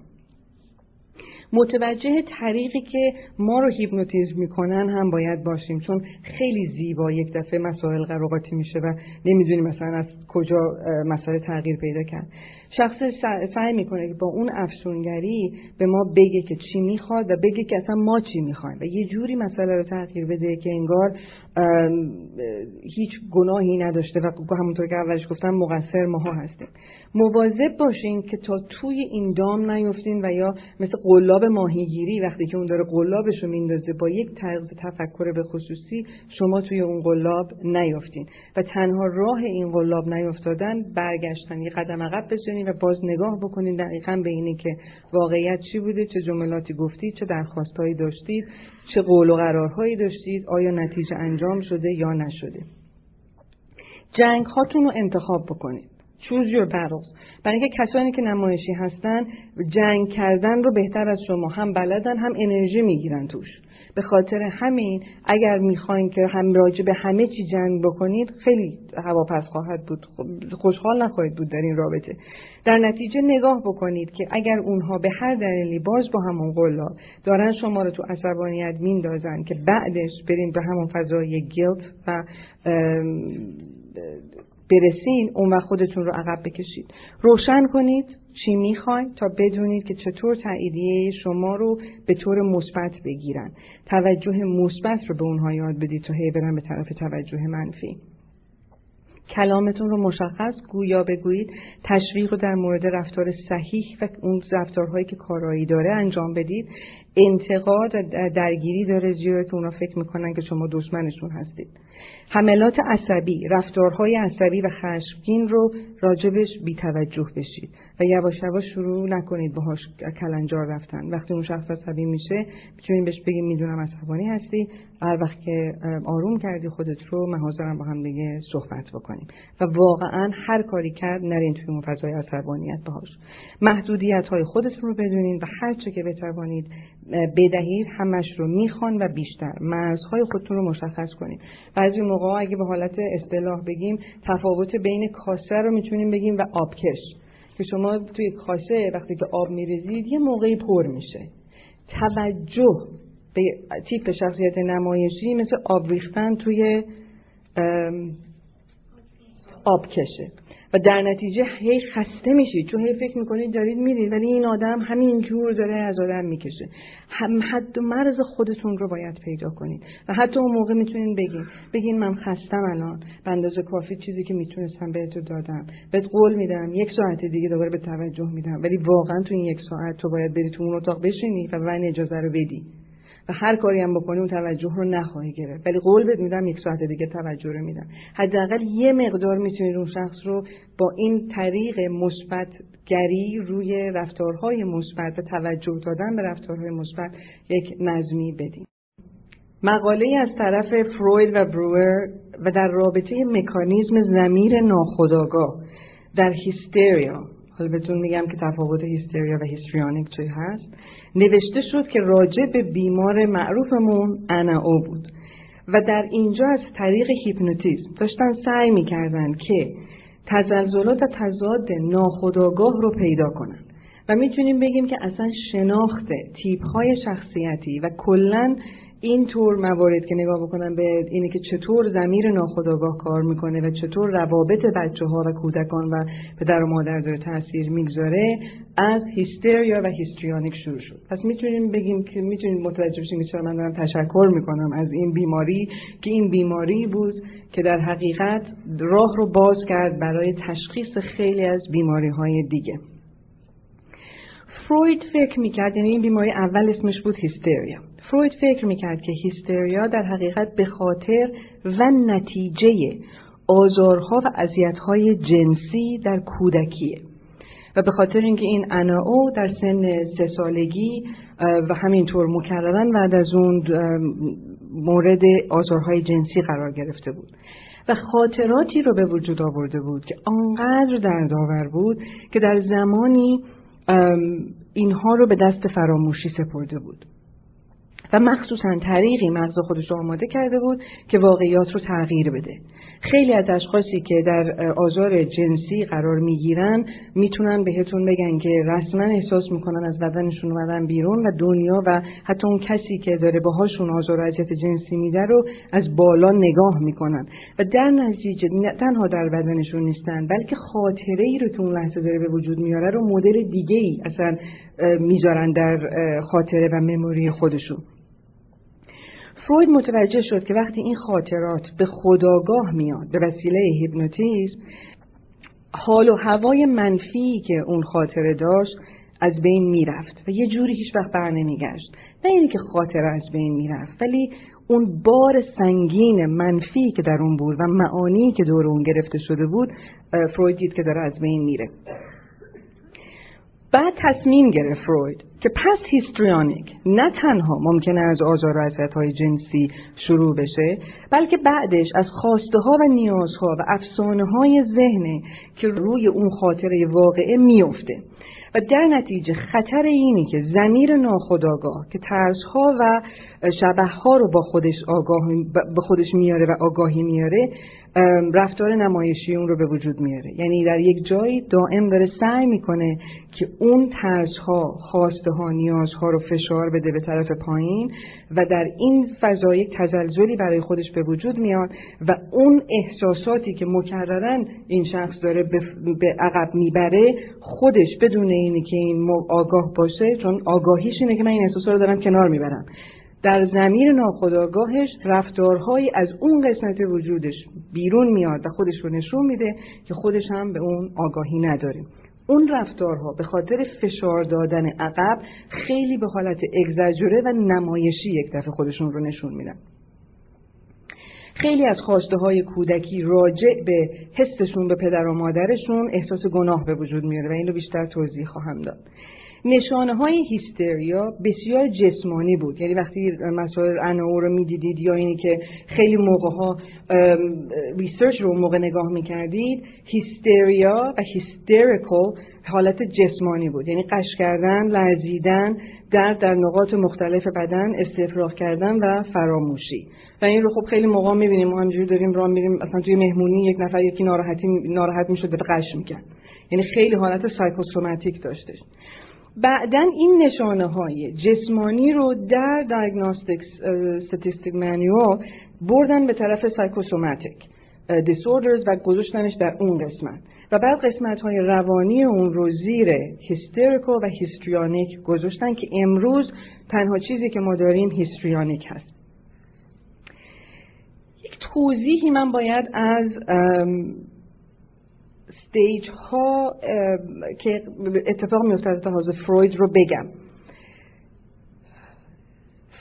متوجه طریقی که ما رو هیپنوتیزم می‌کنن هم باید باشیم چون خیلی زیبا یک دفعه مسائل قراقاتی میشه و نمی‌دونیم مثلا از کجا مسئله تغییر پیدا کرد. شخص سعی می‌کنه که با اون افسونگری به ما بگه که چی می‌خواد و بگه که اصلا ما چی می‌خوایم. و یه جوری مسئله رو تغییر بده که انگار هیچ گناهی نداشته و همونطور که اولش گفتم مقصر ماها هستیم. مواظب باشین که تا توی این دام نیفتین و یا مثل قلاب ماهیگیری وقتی که اون داره قلابش رو میندازه با یک طرز تفکر به خصوصی شما توی اون قلاب نیفتین و تنها راه این قلاب نیفتادن برگشتن یه قدم عقب بزنین و باز نگاه بکنین دقیقا به اینه که واقعیت چی بوده چه جملاتی گفتید چه درخواستهایی داشتید چه قول و قرارهایی داشتید آیا نتیجه انجام شده یا نشده. جنگ هاتون رو انتخاب بکنید. Choose your battles. برای اینکه کسانی که نمایشی هستن جنگ کردن رو بهتر از شما هم بلدن هم انرژی می‌گیرن توش. به خاطر همین اگر می‌خواین که هم راجع به همه چی جنگ بکنید خیلی هواپس خواهد بود. خوشحال نخواهید بود در این رابطه. در نتیجه نگاه بکنید که اگر اونها به هر دلیلی باز با همون قلا دارن شما رو تو عصبانیت میندازن که بعدش برین به همون فضای گیلت و برسین اون وقت خودتون رو عقب بکشید. روشن کنید چی می‌خواین تا بدونید که چطور تاییدیه شما رو به طور مثبت بگیرن. توجه مثبت رو به اونها یاد بدید تا هی برن به طرف توجه منفی. کلامتون رو مشخص گویا بگویید. تشویق رو در مورد رفتار صحیح و اون رفتارهایی که کارایی داره انجام بدید. انتقاد و درگیری داره زیرا که اونا فکر می‌کنن که شما دشمنشون هستید. حملات عصبی رفتارهای عصبی و خشمگین رو راجبش بیتوجه بشید و یواش یواش شروع نکنید باهاش کلنجار رفتن. وقتی اون شخص عصبی میشه می‌تونید بهش بگید می‌دونم عصبانی هستی. هر وقت که آروم کردی خودت رو من حاضرم با هم دیگه صحبت بکنیم. و واقعا هر کاری کرد نرین توی اون فضای عصبانیت باهاش. محدودیت های خودتون رو بدونین و هر چه که بتوانید بدهید همش رو می‌خوان و بیشتر مرزهای خودتون رو مشخص کنید بعضی موقع اگه به حالت اصطلاح بگیم تفاوت بین کاسه رو می‌تونیم بگیم و آبکش. که شما توی کاسه وقتی که آب میریزید یه موقعی پر میشه. توجه به تیپ شخصیت نمایشی مثل آب ریختن توی آبکشه. و در نتیجه هی خسته میشید چون هی فکر می‌کنید دارید میرید ولی این آدم همین جور داره از آدم می‌کشه. هم حد و مرز خودتون رو باید پیدا کنید. و حتی اون موقع می‌تونید بگین بگین من خستم الان. به اندازه کافی چیزی که می‌تونستم بهتو دادم. بهت قول میدم یک ساعت دیگه دوباره به توجه میدم. ولی واقعا تو این یک ساعت تو باید بری تو اون اتاق بشینی و من اجازه رو بدی. هر کاری هم بکنی اون توجه رو نخواهی گرفت. ولی قول بهت میدم یک ساعت دیگه توجه رو میدم. حداقل یه مقدار می‌تونید اون شخص رو با این طریق مثبت گری روی رفتارهای مثبت و توجه دادن به رفتارهای مثبت یک نظمی بدیم مقاله از طرف فروید و بروور و در رابطه مکانیزم زمیر ناخودآگاه در هیستریا حالا بهتون میگم که تفاوت هیستریا و هیستریانیک چی هست. نوشته شد که راجع به بیمار معروفمون او بود و در اینجا از طریق هیپنوتیزم داشتن سعی می‌کردن که تزلزلات و تضاد ناخودآگاه رو پیدا کنن. و می‌تونیم بگیم که اصلا شناخت تیپ های شخصیتی و کلا این طور موارد که نگاه بکنم به اینه که چطور زمیر ناخودآگاه کار می‌کنه و چطور روابط بچه ها و کودکان و پدر و مادر داره تاثیر می‌گذاره از هیستریا و هیستریانیک شروع شد. پس می‌تونیم بگیم که می‌تونیم متوجه بشیم که چرا من دارم تشکر می‌کنم از این بیماری که این بیماری بود که در حقیقت راه رو باز کرد برای تشخیص خیلی از بیماری های دیگه. فروید فکر می‌کرد یعنی این بیماری اول اسمش بود هیستریا. فروید فکر می‌کرد که هیستریا در حقیقت به خاطر و نتیجه آزارها و اذیتهای جنسی در کودکیه. و به خاطر اینکه این اناو در سن سه سالگی و همینطور مکررن بعد از اون مورد آزارهای جنسی قرار گرفته بود. و خاطراتی رو به وجود آورده بود که آنقدر دردآور بود که در زمانی اینها رو به دست فراموشی سپرده بود. و مخصوصا طریقی مغز خودش رو آماده کرده بود که واقعیات رو تغییر بده. خیلی از اشخاصی که در آزار جنسی قرار می‌گیرن می‌تونن بهتون بگن که رسما احساس می‌کنن از بدنشون اومدن بیرون و دنیا و حتی اون کسی که داره باهاشون آزار و اذیت جنسی میده رو از بالا نگاه می‌کنن. و در نتیجه نه تنها در بدنشون نیستن بلکه خاطره ای رو که اون لحظه داره به وجود میاره رو مدل دیگه ای اصلا می‌ذارن در خاطره و مموری خودشون. فروید متوجه شد که وقتی این خاطرات به خداگاه میاد به وسیله هیپنوتیزم حال و هوای منفی که اون خاطره داشت از بین می‌رفت و یه جوری هیچ وقت بر نمیگشت. نه اینکه خاطره از بین می‌رفت ولی اون بار سنگین منفی که در اون بود و معانی که دور اون گرفته شده بود فروید دید که داره از بین میره. بعد تصمیم گرفت فروید که پس هیستریانیک نه تنها ممکنه از آزار و های جنسی شروع بشه بلکه بعدش از خواسته ها و نیازها و افسانه های ذهنه که روی اون خاطره واقعه میفته و در نتیجه خطر اینی که زمیر ناخداگاه که ترسها و شبه ها رو با خودش آگاه به خودش میاره و آگاهی میاره رفتار نمایشی اون رو به وجود میاره. یعنی در یک جایی دائم داره سعی می‌کنه که اون ترس ها خواسته ها نیاز ها رو فشار بده به طرف پایین و در این فضا یک تزلزلی برای خودش به وجود میاد و اون احساساتی که مکررن این شخص داره به عقب می‌بره خودش بدون اینی که این آگاه باشه چون آگاهیش اینه که من این احساسات رو دارم کنار می‌برم. در زمیر ناخداگاهش رفتارهایی از اون قسمت وجودش بیرون میاد و خودش رو نشون میده که خودش هم به اون آگاهی نداره اون رفتارها به خاطر فشار دادن عقب خیلی به حالت اگزجره و نمایشی یک دفعه خودشون رو نشون میدن. خیلی از خواسته های کودکی راجع به حسشون به پدر و مادرشون احساس گناه به وجود میاره و این رو بیشتر توضیح خواهم داد. نشانه های hysteria بسیار جسمانی بود. یعنی وقتی مسائل Anna O رو می‌دیدید یا اینی که خیلی موقع ها research رو موقع نگاه می‌کردید hysteria و hysterical حالت جسمانی بود. یعنی غش کردن لرزیدن درد در نقاط مختلف بدن استفراغ کردن و فراموشی. و این رو خب خیلی موقع می‌بینیم. ما همینجوری داریم راه میریم. اصلا توی مهمونی یک نفر یکی ناراحتی ناراحت می‌شد به غش می‌کرد. یعنی خیلی حالت psychosomatic داشتش. بعدا این نشانه های جسمانی رو در Diagnostic Statistic Manual بردن به طرف psychosomatic disorders و گذاشتنش در اون قسمت. و بعد قسمت های روانی اون رو زیر hysterical و histrionic گذاشتن که امروز تنها چیزی که ما داریم histrionic هست. یک توضیحی من باید از stage ها که اتفاق میفته از لحاظ فروید رو بگم.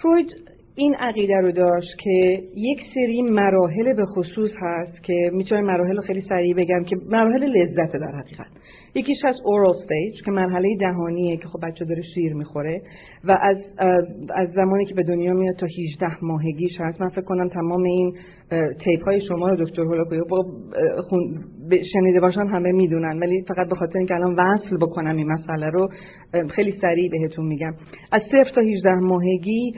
فروید این عقیده رو داشت که یک سری مراحل به خصوص هست که می‌تونم مراحل رو خیلی سریع بگم که مراحل لذت در حقیقت یکیش هست اورال استیج که مرحله دهانیه که خب بچه داره شیر می‌خوره و از از زمانی که به دنیا میاد تا 18 ماهگیش هست من فکر کنم تمام این تیپ های شما رو دکتر هولاکویو شنیده باشن همه می‌دونن. ولی فقط به خاطر اینکه الان وصل بکنم این مسئله رو خیلی سریع بهتون میگم. از صفر تا 18 ماهگی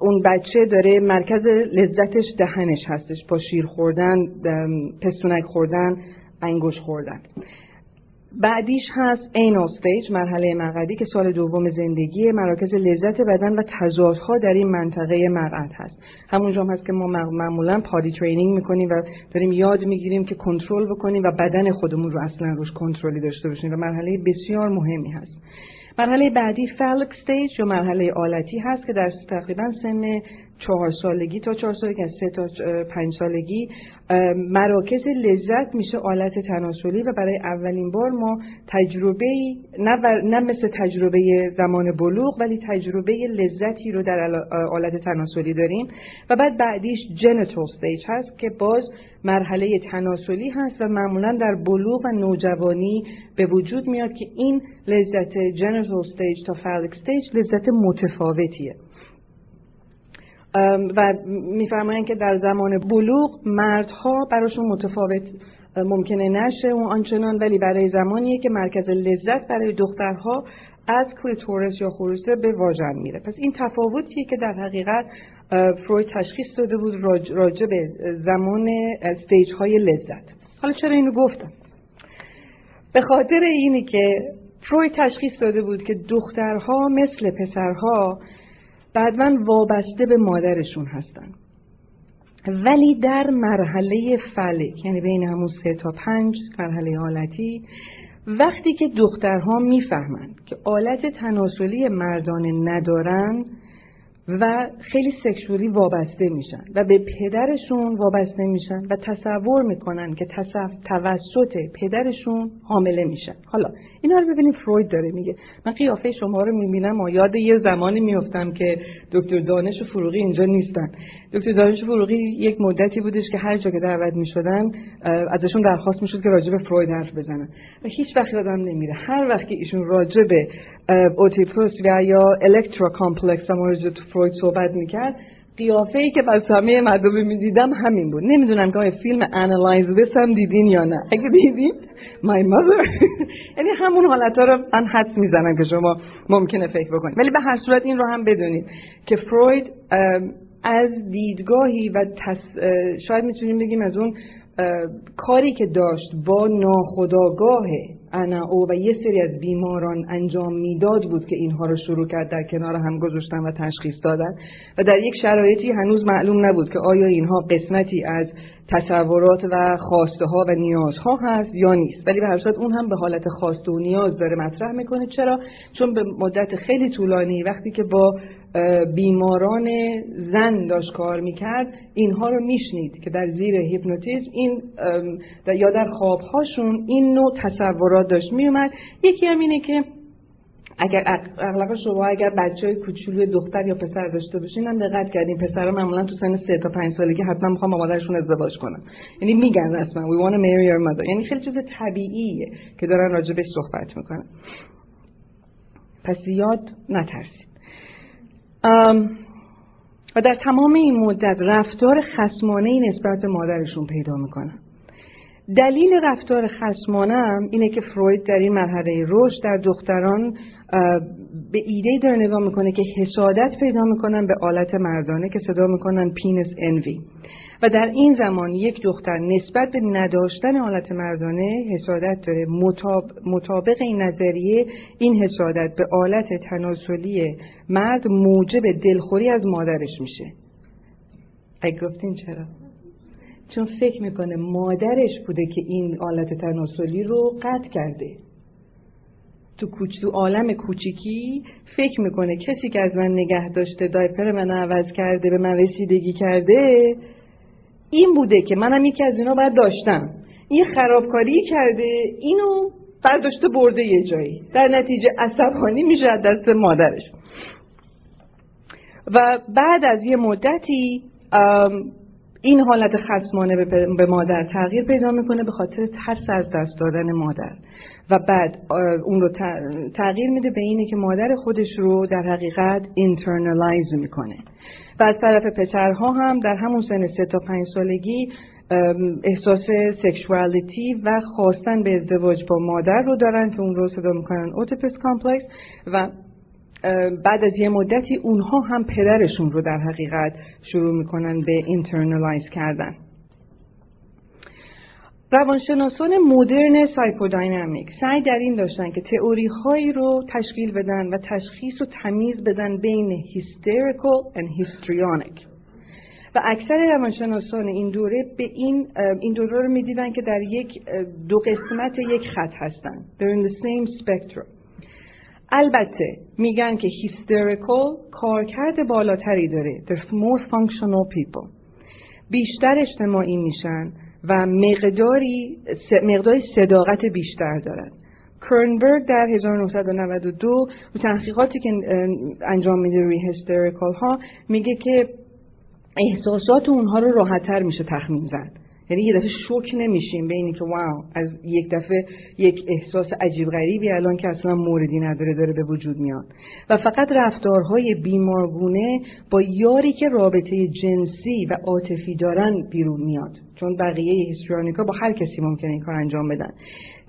اون بچه داره مرکز لذتش دهنش هستش. با شیر خوردن پستونک خوردن انگشت خوردن. بعدیش هست anal stage مرحله مقعدی که سال دوم زندگی مراکز لذت بدن و تضادها در این منطقه مقعد هست. همونجا هم هست که ما معمولا potty training می‌کنیم و داریم یاد می‌گیریم که کنترل بکنیم و بدن خودمون رو اصلا روش کنترلی داشته باشیم و مرحله بسیار مهمی هست. مرحله بعدی phallic stage یا مرحله آلتی هست که در تقریبا سن چهار سالگی تا چهار سالگی از سه تا پنج سالگی مراکز لذت میشه آلت تناسلی و برای اولین بار ما تجربه نه, نه مثل تجربه زمان بلوغ ولی تجربه لذتی رو در آلت تناسلی داریم. و بعد بعدیش genital stage هست که باز مرحله تناسلی هست و معمولا در بلوغ و نوجوانی به وجود میاد که این لذت genital stage تا phallic stage لذت متفاوتیه. و میفرمایند که در زمان بلوغ مردها براشون متفاوت ممکنه نشه اون آنچنان ولی برای زمانیه که مرکز لذت برای دخترها از clitoris یا خروسه به واژن میره. پس این تفاوتیه که در حقیقت فروید تشخیص داده بود راجع به زمان استیج های لذت. حالا چرا اینو گفتم؟ به خاطر اینی که فروید تشخیص داده بود که دخترها مثل پسرها بعدمن وابسته به مادرشون هستن. ولی در مرحله فلک یعنی بین همون سه تا پنج مرحله حالتی وقتی که دخترها می‌فهمند که آلت تناسلی مردانه ندارن و خیلی سکشوری وابسته میشن و به پدرشون وابسته میشن و تصور می‌کنن که تصف توسط پدرشون حامله میشن. حالا اینا رو ببینیم فروید داره میگه. من قیافه شما رو می‌بینم و یاد یه زمانی میفتم که دکتر دانش و فروغی اینجا نیستن. دکتر دانش فروغی یک مدتی بودش که هر جا که دعوت می‌شدن ازشون درخواست می‌شد که راجع فروید حرف بزنن. و هیچ وقت یادم نمیره. هر وقت که ایشون راجع به Oedipus و یا Electra complex هم تو فروید صحبت می‌کرد قیافه ای که بس همه مردم می‌دیدم همین بود. نمی‌دونم که فیلم Analyze This هم دیدین یا نه. اگه دیدین my mother. یعنی همون حالت ها رو من حدس می‌زنم که شما ممکنه فکر بکنید. ولی به هر صورت این رو هم بدونید که فروید از دیدگاهی و شاید می‌تونیم بگیم از اون کاری که داشت با ناخودآگاه انا او و یه سری از بیماران انجام می‌داد بود که اینها رو شروع کرد در کنار هم گذاشتن و تشخیص دادن. و در یک شرایطی هنوز معلوم نبود که آیا اینها قسمتی از تصورات و خواسته ها و نیازها هست یا نیست. ولی به هر صورت اون هم به حالت خواسته و نیاز داره مطرح می‌کنه. چرا؟ چون به مدت خیلی طولانی وقتی که با بیماران زن داشت کار می‌کرد اینها رو میشنید که در زیر هیپنوتیزم این یا در خوابهاشون این نوع تصورات داشت میومد یکی هم اینه که اگر اغلب شما اگر بچه های کوچولوی دختر یا پسر داشته باشین هم دقت کردین پسر معمولا تو سن سه تا پنج سالگی حتما می‌خوام با مادرشون ازدواج کنم یعنی میگن رسما we want to marry your mother. یعنی خیلی چیز طبیعیه که دارن راجبش صحبت می‌کنن. پس زیاد نترسید. و در تمام این مدت رفتار خسمانه نسبت به مادرشون پیدا می‌کنن. دلیل رفتار خسمانه اینه که فروید در این مرحله رشد در دختران به ایده داره نگاه می‌کنه که حسادت پیدا می‌کنن به آلت مردانه که صدا می‌کنن پینس انوی و در این زمان یک دختر نسبت به نداشتن حالت مردانه حسادت داره. مطابق این نظریه این حسادت به آلت تناسلی مرد موجب دلخوری از مادرش میشه. اگه گفتین چرا؟ چون فکر می‌کنه مادرش بوده که این آلت تناسلی رو قطع کرده. تو کوچ تو عالم کوچیکی فکر می‌کنه کسی که از من نگه داشته دایپر من عوض کرده به من رسیدگی کرده این بوده که منم یکی از اینا باید داشتم. این خرابکاری کرده اینو برداشته برده یه جایی. در نتیجه عصبانی میشه از دست مادرش. و بعد از یه مدتی این حالت خصمانه به مادر تغییر پیدا می‌کنه به خاطر ترس از دست دادن مادر. و بعد اون رو تغییر میده به اینه که مادر خودش رو در حقیقت internalize می‌کنه. و از طرف پسرها هم در همون سن سه تا پنج سالگی احساس sexuality و خواستن به ازدواج با مادر رو دارن که اون رو صدا می‌کنن Oedipus complex و بعد از یه مدتی اونها هم پدرشون رو در حقیقت شروع می‌کنن به internalize کردن. روانشناسان مدرن psychodynamic سعی در این داشتن که تئوری هایی رو تشکیل بدن و تشخیص و تمیز بدن بین hysterical و histrionic و اکثر روانشناسان این دوره به این این دوره رو می‌دیدن که در یک دو قسمت یک خط هستن. They're in the same spectrum. البته میگن که هیستریکال کارکرد بالاتری داره. They're more functional people. بیشتر اجتماعی میشن. و مقداری مقداری صداقت بیشتر دارن کرنبرگ در 1992 و تحقیقاتی که انجام میده روی هستریکال ها میگه که احساسات اونها رو راحتتر میشه تخمین زد. یعنی یه دفعه شوک نمیشیم به اینی که واو از یک دفعه یک احساس عجیب غریبی الان که اصلا موردی نداره داره به وجود میاد. و فقط رفتارهای بیمارگونه با یاری که رابطه جنسی و عاطفی دارن بیرون میاد. چون بقیه هیستریونیکا با هر کسی ممکنه این کار انجام بدن.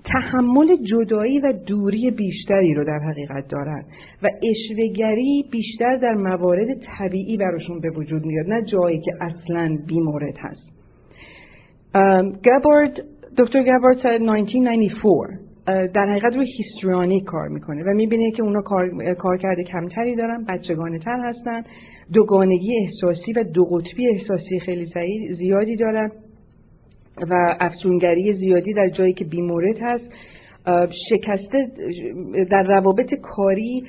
تحمل جدایی و دوری بیشتری رو در حقیقت دارن و اشوگری بیشتر در موارد طبیعی براشون به وجود میاد نه جایی که اصلا بیمورد هست. گابارد دکتر گابارد سال 1994 در حقیقت روی هیستریانی کار می‌کنه و می‌بینه که اونا کار, کار کرده کمتری دارن بچگانه تر هستن دوگانگی احساسی و دو قطبی احساسی خیلی زیادی دارن. و افسونگری زیادی در جایی که بیمورد هست شکسته در روابط کاری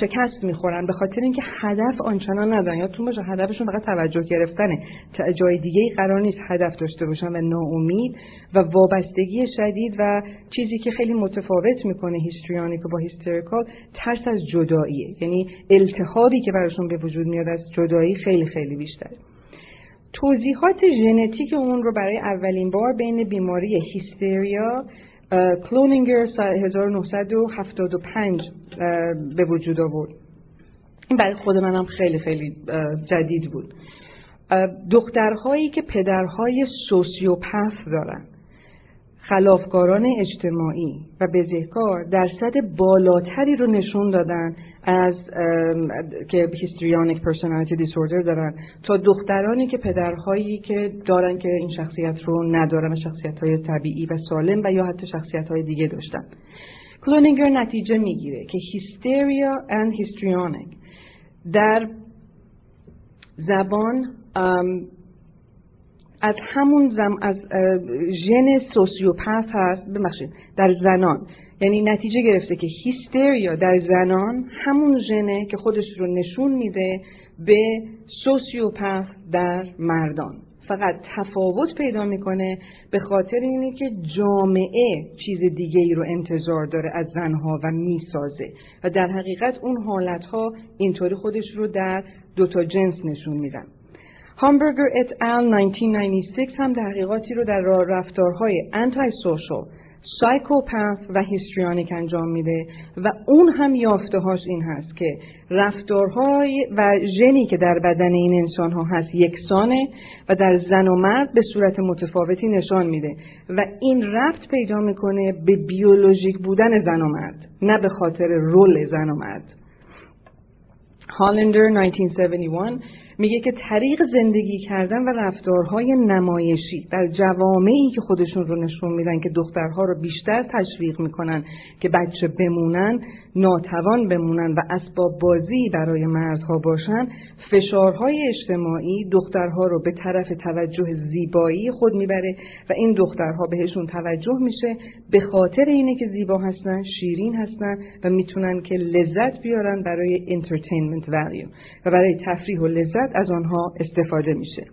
شکست می‌خورن به خاطر اینکه هدف آنچنان ندارن. یادتون باشه هدفشون فقط توجه گرفتنه. جای دیگه قرار نیست هدف داشته باشن و ناامید و وابستگی شدید و چیزی که خیلی متفاوت می‌کنه هیستریانیک با هیستریکال ترس از جداییه یعنی التهابی که براشون به وجود میاد از جدایی خیلی خیلی بیشتره. توضیحات ژنتیک اون رو برای اولین بار بین بیماری هیستریا کلونینگر 1975 به وجود آورد. این برای خود منم خیلی خیلی جدید بود. دخترهایی که پدرهای سوسیوپث دارن خلافکاران اجتماعی و بزهکار درصد بالاتری رو نشون دادن از که هیستریانیک پرسونالیتی دیسوردر دارن. تا دخترانی که پدرهایی که دارن که این شخصیت رو ندارن و شخصیت های طبیعی و سالم و یا حتی شخصیت های دیگه داشتن. کلونینگر نتیجه می‌گیره که هیستریا and هیستریانیک در زبان از همون زم از ژن سوسیوپث هست. ببخشید در زنان. یعنی نتیجه گرفته که هیستریا در زنان همون ژنه که خودش رو نشون میده به سوسیوپث در مردان. فقط تفاوت پیدا می‌کنه به خاطر اینه که جامعه چیز دیگه ای رو انتظار داره از زنها و می‌سازه و در حقیقت اون حالتها اینطوری خودش رو در دوتا جنس نشون میدن. هامبرگر ات ال 1996 هم تحقیقاتی رو در رفتارهای انتای سوشال سایکوپث و هیستریانیک انجام میده و اون هم یافته هاش این هست که رفتارهای و ژنی که در بدن این انسان ها هست یکسانه و در زن و مرد به صورت متفاوتی نشان میده و این رفت پیدا می‌کنه به بیولوژیک بودن زن و مرد نه به خاطر رول زن و مرد. هالندر 1971 میگه که طریق زندگی کردن و رفتارهای نمایشی در جوامعی که خودشون رو نشون میدن که دخترها رو بیشتر تشویق می‌کنن که بچه بمونن ناتوان بمونن و اسباب بازی برای مردها باشن فشارهای اجتماعی دخترها رو به طرف توجه زیبایی خود می‌بره و این دخترها بهشون توجه میشه به خاطر اینه که زیبا هستن شیرین هستن و می‌تونن که لذت بیارن برای entertainment value و برای تفریح و لذت از آنها استفاده میشه.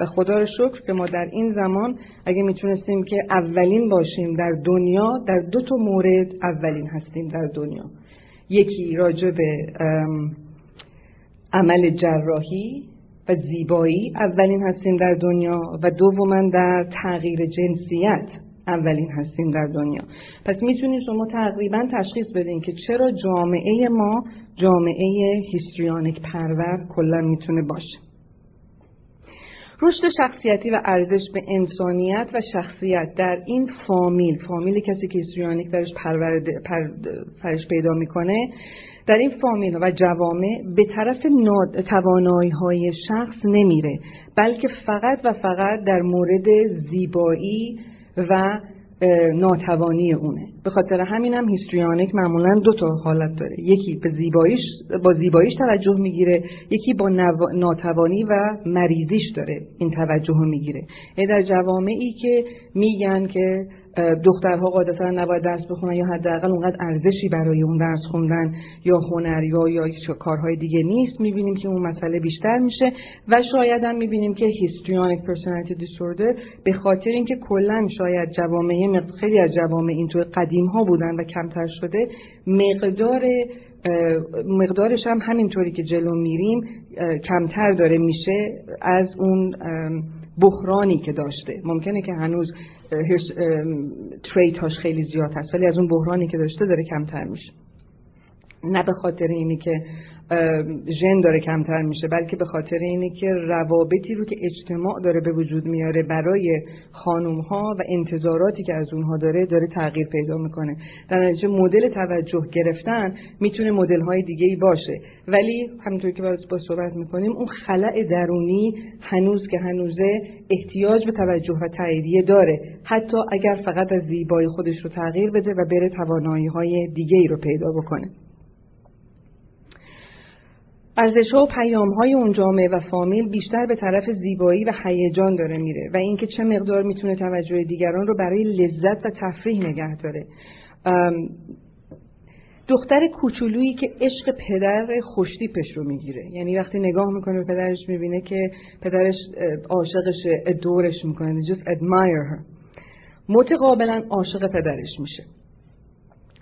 و خدا رو شکر که ما در این زمان اگه می‌تونستیم که اولین باشیم در دنیا در دو تا مورد اولین هستیم در دنیا. یکی راجع به عمل جراحی و زیبایی اولین هستیم در دنیا و دوما در تغییر جنسیت اولین هستیم در دنیا. پس می‌تونید شما تقریبا تشخیص بدین که چرا جامعه ما جامعه هیستریانیک پرور کلا می‌تونه باشه. رشد شخصیتی و ارزش به انسانیت و شخصیت در این فامیل فامیل کسی که هیستریانیک درش پرش پیدا می‌کنه در این فامیل و جوامع به طرف توانایی های شخص نمیره بلکه فقط و فقط در مورد زیبایی و ناتوانی اونه. به خاطر همین هم هیستریانیک معمولا دو تا حالت داره. یکی به زیباییش با زیباییش توجه می‌گیره یکی با ناتوانی و مریضیش داره این توجه می‌گیره. یعنی در جوامعی که میگن که دخترها قاعدتا نباید درس بخونن یا حداقل اونقدر ارزشی برای اون درس خوندن یا هنر یا یا کارهای دیگه نیست. می‌بینیم که اون مسئله بیشتر میشه و شاید هم می‌بینیم که هیستریانیک پرسونالیتی دیسوردر به خاطر اینکه کلا شاید جوامع خیلی از جوامع اینطور قدیم ها بودن و کمتر شده مقدار مقدارش هم همینطوری که جلو میریم کمتر داره میشه از اون بحرانی که داشته. ممکنه که هنوز تریت هاش خیلی زیاد هست ولی از اون بحرانی که داشته داره کمتر میشه. نه به خاطر اینی که ژن داره کمتر میشه بلکه به خاطر اینه که روابطی رو که اجتماع داره به وجود میاره برای خانوم ها و انتظاراتی که از اونها داره داره تغییر پیدا می‌کنه. در نتیجه مدل توجه گرفتن می‌تونه مدل های دیگه ای باشه. ولی همونطور که با صحبت می‌کنیم اون خلع درونی هنوز که هنوزه احتیاج به توجه و تاییدیه داره. حتی اگر فقط از زیبایی خودش رو تغییر بده و بره توانایی های دیگه ای رو پیدا بکنه. ارزش و پیام های اون جامعه و فامیل بیشتر به طرف زیبایی و هیجان داره میره و اینکه چه مقدار می‌تونه توجه دیگران رو برای لذت و تفریح نگه داره. دختر کوچولویی که عشق پدر خوشتیپش رو می‌گیره. یعنی وقتی نگاه می‌کنه به پدرش می‌بینه که پدرش عاشقش ادورش می‌کنه. Just admire her. متقابلا عاشق پدرش میشه.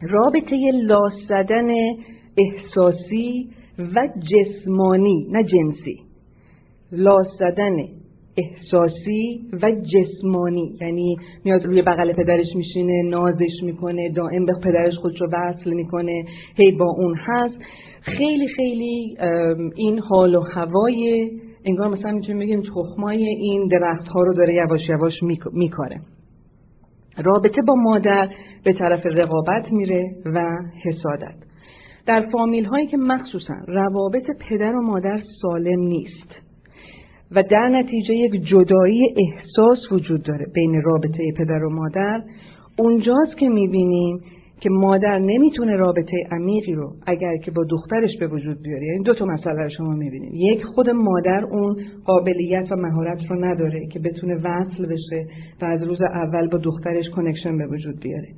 رابطه لاس زدن احساسی و جسمانی نه جنسی. لاس زدن احساسی و جسمانی. یعنی میاد روی بغل پدرش میشینه نازش می‌کنه دائم به پدرش خودش رو وصل می‌کنه. هی با اون هست. خیلی خیلی این حال و هوای انگار مثلا می‌تونیم بگیم تخمای این درخت ها رو داره یواش یواش میکاره. رابطه با مادر به طرف رقابت میره و حسادت. در فامیل هایی که مخصوصا روابط پدر و مادر سالم نیست و در نتیجه یک جدایی احساس وجود داره بین رابطه پدر و مادر اونجاست که می‌بینیم که مادر نمی‌تونه رابطه عمیقی رو اگر که با دخترش به وجود بیاره. یعنی دو تا مسئله رو شما می‌بینیم یک خود مادر اون قابلیت و مهارت رو نداره که بتونه وصل بشه و از روز اول با دخترش کنکشن به وجود بیاره.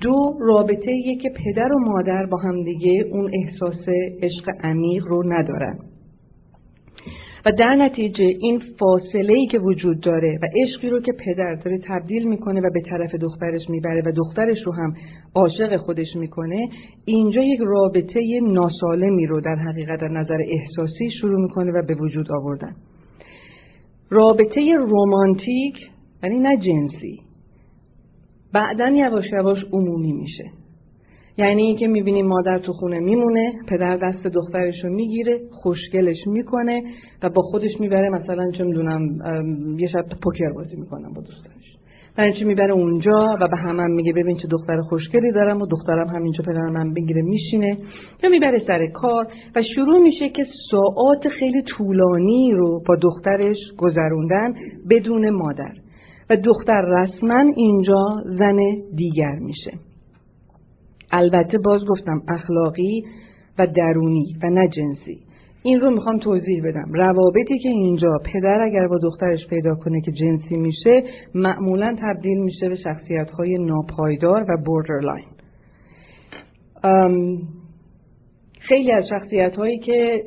دو رابطه که پدر و مادر با همدیگه اون احساس عشق عمیق رو ندارن. و در نتیجه این فاصله ای که وجود داره و عشقی رو که پدر داره تبدیل می‌کنه و به طرف دخترش می‌بره و دخترش رو هم عاشق خودش می‌کنه اینجا یک رابطه ناسالمی رو در حقیقت در نظر احساسی شروع می‌کنه و به وجود آوردن. رابطه رومانتیک یعنی نه جنسی بعدا یواش یواش عمومی میشه. یعنی اینکه می‌بینیم مادر تو خونه میمونه پدر دست دخترش رو می‌گیره خوشگلش می‌کنه و با خودش می‌بره مثلا چه می‌دونم یه شب پوکر بازی می‌کنم با دوستانش. در چی می‌بره اونجا و به همم هم میگه ببین چه دختر خوشگلی دارم و دخترم همینجا پدرم هم بگیره میشینه. یا می‌بره سر کار و شروع میشه که ساعات خیلی طولانی رو با دخترش گذروندن بدون مادر. و دختر رسما اینجا زن دیگر میشه. البته باز گفتم اخلاقی و درونی و نه جنسی. این رو می‌خوام توضیح بدم. روابطی که اینجا پدر اگر با دخترش پیدا کنه که جنسی میشه معمولا تبدیل میشه به شخصیت های ناپایدار و بوردرلاین خیلی از شخصیت هایی که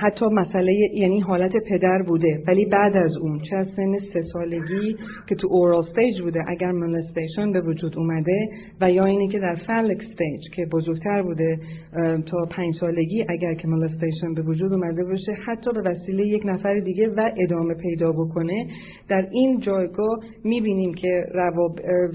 حتی مسئله یعنی حالت پدر بوده ولی بعد از اون چه از سن سه سالگی که تو oral stage بوده اگر molestation به وجود اومده و یا اینی که در phallic stage که بزرگتر بوده تا پنج سالگی اگر که molestation به وجود اومده باشه حتی به وسیله یک نفر دیگه و ادامه پیدا بکنه در این جایگاه می‌بینیم که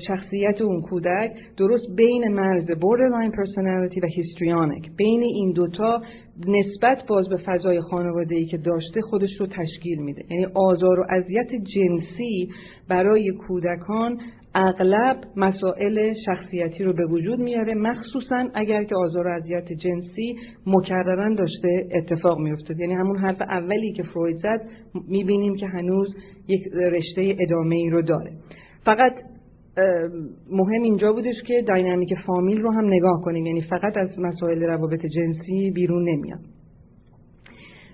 شخصیت اون کودک درست بین مرز borderline personality و histrionic بین این دوتا نسبت باز به فضای خانواده ای که داشته خودش رو تشکیل میده. یعنی آزار و اذیت جنسی برای کودکان اغلب مسائل شخصیتی رو به وجود میاره مخصوصا اگر که آزار و اذیت جنسی مکررن داشته اتفاق میافتاد. یعنی همون حرف اولی که فروید زد می‌بینیم که هنوز یک رشته ادامه ای رو داره. فقط مهم اینجا بودش که داینامیک فامیل رو هم نگاه کنیم. یعنی فقط از مسائل روابط جنسی بیرون نمیاد.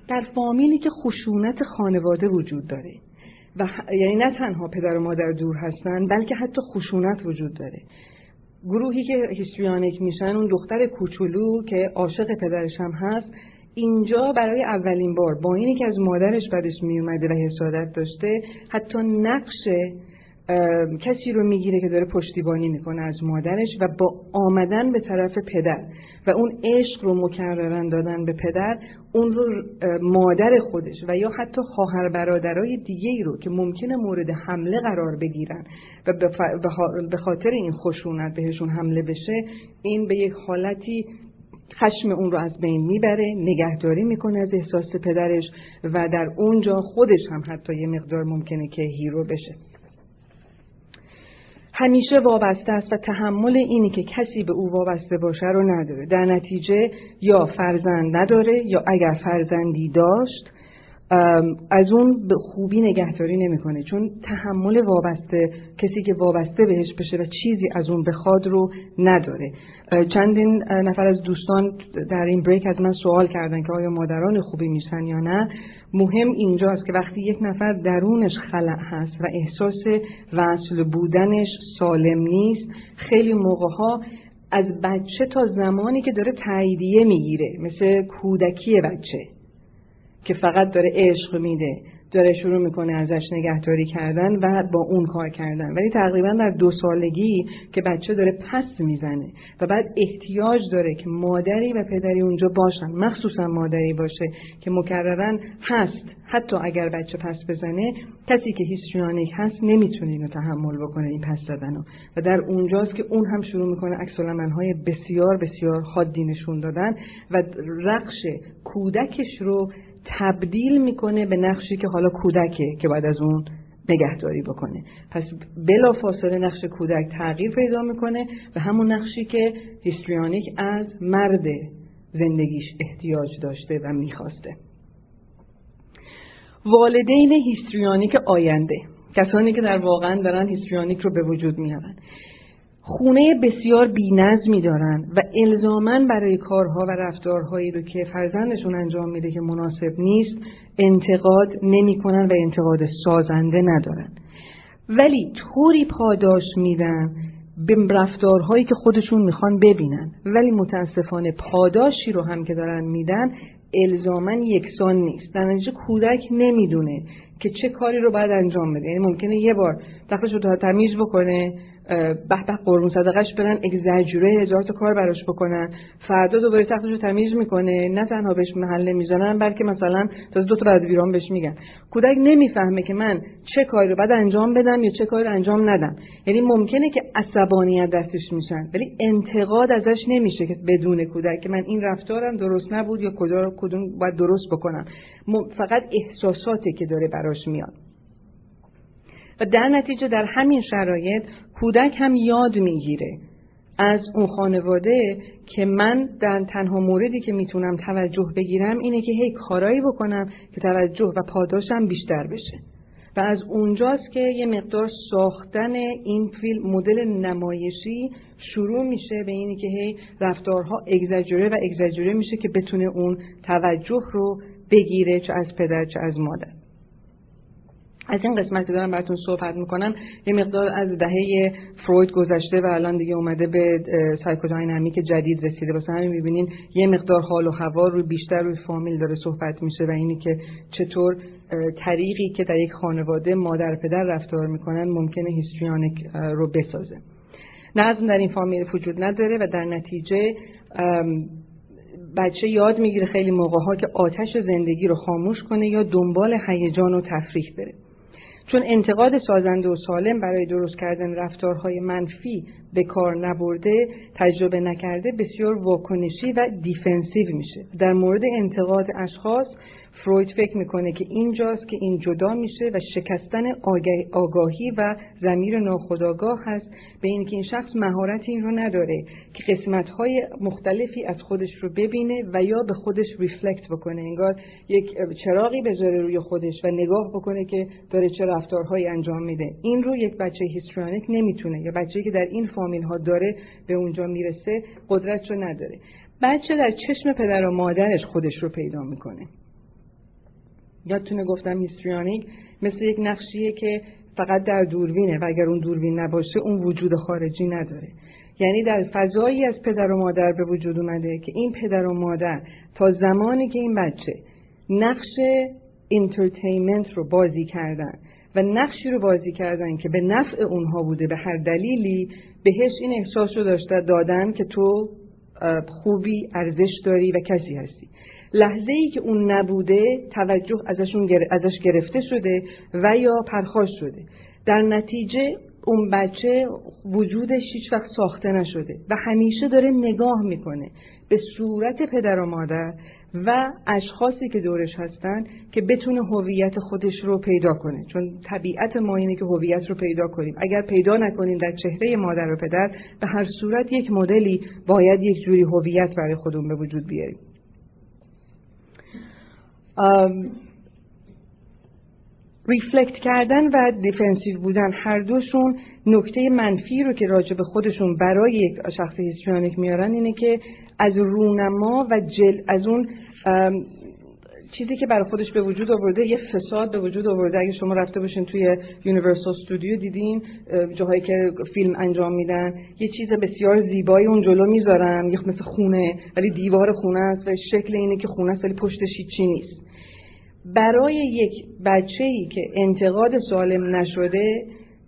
در فامیلی که خشونت خانواده وجود داره و یعنی نه تنها پدر و مادر دور هستن بلکه حتی خشونت وجود داره. گروهی که هیستریانیک میشن اون دختر کوچولو که عاشق پدرش هم هست اینجا برای اولین بار با اینی که از مادرش بدش میومده و حسادت داشته حتی نقش کسی رو می‌گیره که داره پشتیبانی می‌کنه از مادرش و با آمدن به طرف پدر و اون عشق رو مکررن دادن به پدر اون رو مادر خودش و یا حتی خواهر برادرای دیگه رو که ممکنه مورد حمله قرار بگیرن و به خاطر این خشونت بهشون حمله بشه این به یک حالتی خشم اون رو از بین می‌بره نگهداری می‌کنه از احساس پدرش و در اونجا خودش هم حتی یه مقدار ممکنه که هیرو بشه. همیشه وابسته است و تحمل اینی که کسی به او وابسته باشه رو نداره. در نتیجه یا فرزند نداره یا اگر فرزندی داشت از اون به خوبی نگهداری نمی‌کنه. چون تحمل وابسته کسی که وابسته بهش بشه و چیزی از اون بخواد رو نداره. چندین نفر از دوستان در این بریک از من سوال کردن که آیا مادران خوبی میشن یا نه. مهم اینجاست که وقتی یک نفر درونش خلع هست و احساس وصل بودنش سالم نیست خیلی موقع ها از بچه تا زمانی که داره تاییدیه می‌گیره مثل کودکی بچه. که فقط داره عشق میده داره شروع می‌کنه ازش نگهداری کردن و با اون کار کردن. ولی تقریبا در دو سالگی که بچه داره پس می‌زنه و بعد احتیاج داره که مادری و پدری اونجا باشن مخصوصا مادری باشه که مکررن هست. حتی اگر بچه پس بزنه کسی که هیستریانیک هست نمی‌تونه اینو تحمل بکنه این پس زدنو. و در اونجاست که اون هم شروع می‌کنه عکس های بسیار بسیار حادی نشون دادن و رقش کودکش رو تبدیل می‌کنه به نقشی که حالا کودکه که بعد از اون نگهداری بکنه. پس بلا فاصله نقش کودک تغییر پیدا می‌کنه و همون نقشی که هیستریانیک از مرد زندگیش احتیاج داشته و می‌خواسته. والدین هیستریانیک آینده کسانی که در واقعا دارن هیستریانیک رو به وجود میارن خونه بسیار بینظمی دارن و الزامن برای کارها و رفتارهایی رو که فرزندشون انجام میده که مناسب نیست انتقاد نمی‌کنن و انتقاد سازنده ندارن. ولی طوری پاداش میدن به رفتارهایی که خودشون می‌خوان ببینن. ولی متاسفانه پاداشی رو هم که دارن میدن الزامن یکسان نیست. در نتیجه کودک نمی‌دونه که چه کاری رو باید انجام بده. یعنی ممکنه یه بار دخلش رو تمیز بکنه به به قربون صدقش برن اگزاجوره هزار تا کار براش بکنن. فردا دوباره تختش رو تمیز می‌کنه. نه تنها بهش محله می‌زنن بلکه مثلا تا دو تا بعد ویران بهش میگن. کودک نمی‌فهمه که من چه کاری رو باید انجام بدم یا چه کاری رو انجام ندم. یعنی ممکنه که عصبانیت دستش میشن ولی انتقاد ازش نمیشه که بدون کودک که من این رفتارم درست نبود یا کجا کدوم باید درست بکنم. فقط احساساتی که داره براش میاد. و در نتیجه در همین شرایط کودک هم یاد می‌گیره. از اون خانواده که من در تنها موردی که می‌تونم توجه بگیرم اینه که هی کارایی بکنم که توجه و پاداشم بیشتر بشه. و از اونجاست که یه مقدار ساختن این فیلم مدل نمایشی شروع میشه به اینی که هی رفتارها اگزاجوره و اگزاجوره میشه که بتونه اون توجه رو بگیره چه از پدر چه از مادر. از این قسمت که دارم براتون صحبت می‌کنم یه مقدار از دهه فروید گذشته و الان دیگه اومده به سایکوداینامیک جدید رسیده. واسه همین می‌بینین یه مقدار حال و هوا رو بیشتر روی فامیل داره صحبت میشه و اینی که چطور طریقی که در یک خانواده مادر پدر رفتار می‌کنن ممکنه هیستریانیک رو بسازه. نظم در این فامیل وجود نداره و در نتیجه بچه یاد می‌گیره خیلی موقع ها که آتش زندگی رو خاموش کنه یا دنبال هیجان و تفریح بره. چون انتقاد سازنده و سالم برای درست کردن رفتارهای منفی به کار نبرده تجربه نکرده بسیار واکنشی و دیفنسیو میشه. در مورد انتقاد اشخاص فروید فکر می‌کنه که اینجاست که این جدا میشه و شکستن آگاهی و زمیر ناخودآگاه هست. به اینکه این شخص مهارت این رو نداره که قسمت های مختلفی از خودش رو ببینه و یا به خودش ریفلکت بکنه. انگار یک چراغی بذاره روی خودش و نگاه بکنه که داره چه رفتارهایی انجام میده. این رو یک بچه هیستریانیک نمی‌تونه یا بچه‌ای که در این فامیل ها داره به اونجا می‌رسه قدرت رو نداره. بچه در چشم پدر و مادرش خودش رو پیدا می‌کنه. یادتونه گفتم هیستریانیک مثل یک نقشیه که فقط در دوربینه و اگر اون دوربین نباشه اون وجود خارجی نداره. یعنی در فضایی از پدر و مادر به وجود اومده که این پدر و مادر تا زمانی که این بچه نقش انترتینمنت رو بازی کردن و نقشی رو بازی کردن که به نفع اونها بوده به هر دلیلی بهش این احساس رو داشته دادن که تو خوبی ارزش داری و کسی هستی. لحظه ای که اون نبوده توجه ازشون ازش گرفته شده و یا پرخاش شده. در نتیجه اون بچه وجودش هیچ وقت ساخته نشده و همیشه داره نگاه می‌کنه به صورت پدر و مادر و اشخاصی که دورش هستن که بتونه هویت خودش رو پیدا کنه. چون طبیعت ما اینه که هویت رو پیدا کنیم. اگر پیدا نکنیم در چهره مادر و پدر به هر صورت یک مدلی باید یک جوری هویت برای خودمون به وجود بیاریم. reflect کردن و defensive بودن هر دوشون نکته منفی رو که راجع به خودشون برای یک شخص histrionic میارن اینه که از رونما و جل از اون چیزی که برای خودش به وجود آورده یه facade به وجود آورده. اگه شما رفته باشین توی Universal Studio دیدین جاهایی که فیلم انجام میدن یه چیز بسیار زیبایی اون جلو می‌ذارن. یه مثل خونه ولی دیوار خونه است و شکل اینه که خونه است ولی پشتش هیچی نیست. برای یک بچه ای که انتقاد سالم نشده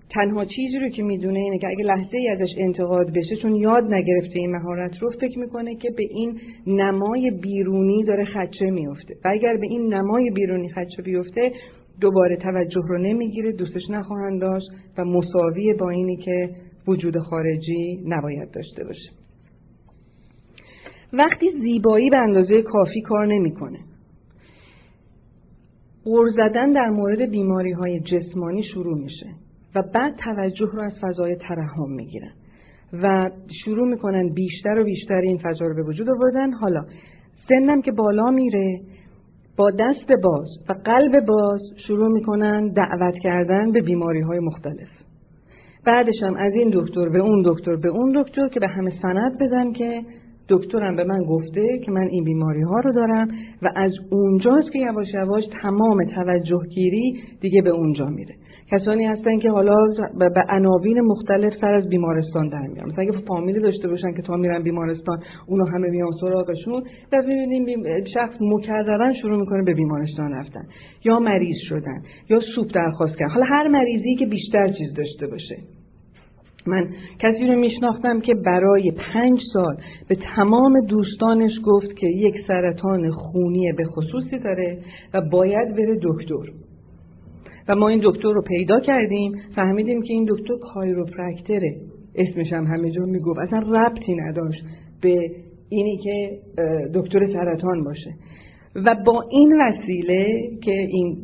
تنها چیزی رو که می‌دونه اینه که اگه لحظه ای ازش انتقاد بشه چون یاد نگرفته این مهارت رو فکر می‌کنه که به این نمای بیرونی داره خدشه میفته و اگر به این نمای بیرونی خدشه بیفته دوباره توجه رو نمی‌گیره دوستش نخواهند داشت و مساوی با اینی که وجود خارجی نباید داشته باشه. وقتی زیبایی به اندازه کافی کار نمی‌کنه. غور زدن در مورد بیماری های جسمانی شروع میشه و بعد توجه رو از فضای ترحم می‌گیرن و شروع می‌کنن بیشتر و بیشتر این فضا رو به وجود آوردن. حالا سنم که بالا میره با دست باز و قلب باز شروع می‌کنن دعوت کردن به بیماری های مختلف. بعدش هم از این دکتر به اون دکتر به اون دکتر که به همه سند بدن که دکترم به من گفته که من این بیماری ها رو دارم و از اونجاست که یواش یواش تمام توجه گیری دیگه به اونجا میره. کسانی هستن که حالا به عناوین مختلف سر از بیمارستان در میان. مثلا اگه فامیلی داشته باشن که تا میرن بیمارستان اونو همه میان سراغشون و ببینیم شخص مکررن شروع می‌کنه به بیمارستان رفتن. یا مریض شدن یا سوپ درخواست کردن. حالا هر مریضی که بیشتر چیز داشته باشه. من کسی رو میشناختم که برای پنج سال به تمام دوستانش گفت که یک سرطان خونی به خصوصی داره و باید بره دکتر. و ما این دکتر رو پیدا کردیم فهمیدیم که این دکتر کایروپرکتره. اسمش هم همه جا می‌گفت. اصلا ربطی نداشت به اینی که دکتر سرطان باشه. و با این وسیله که این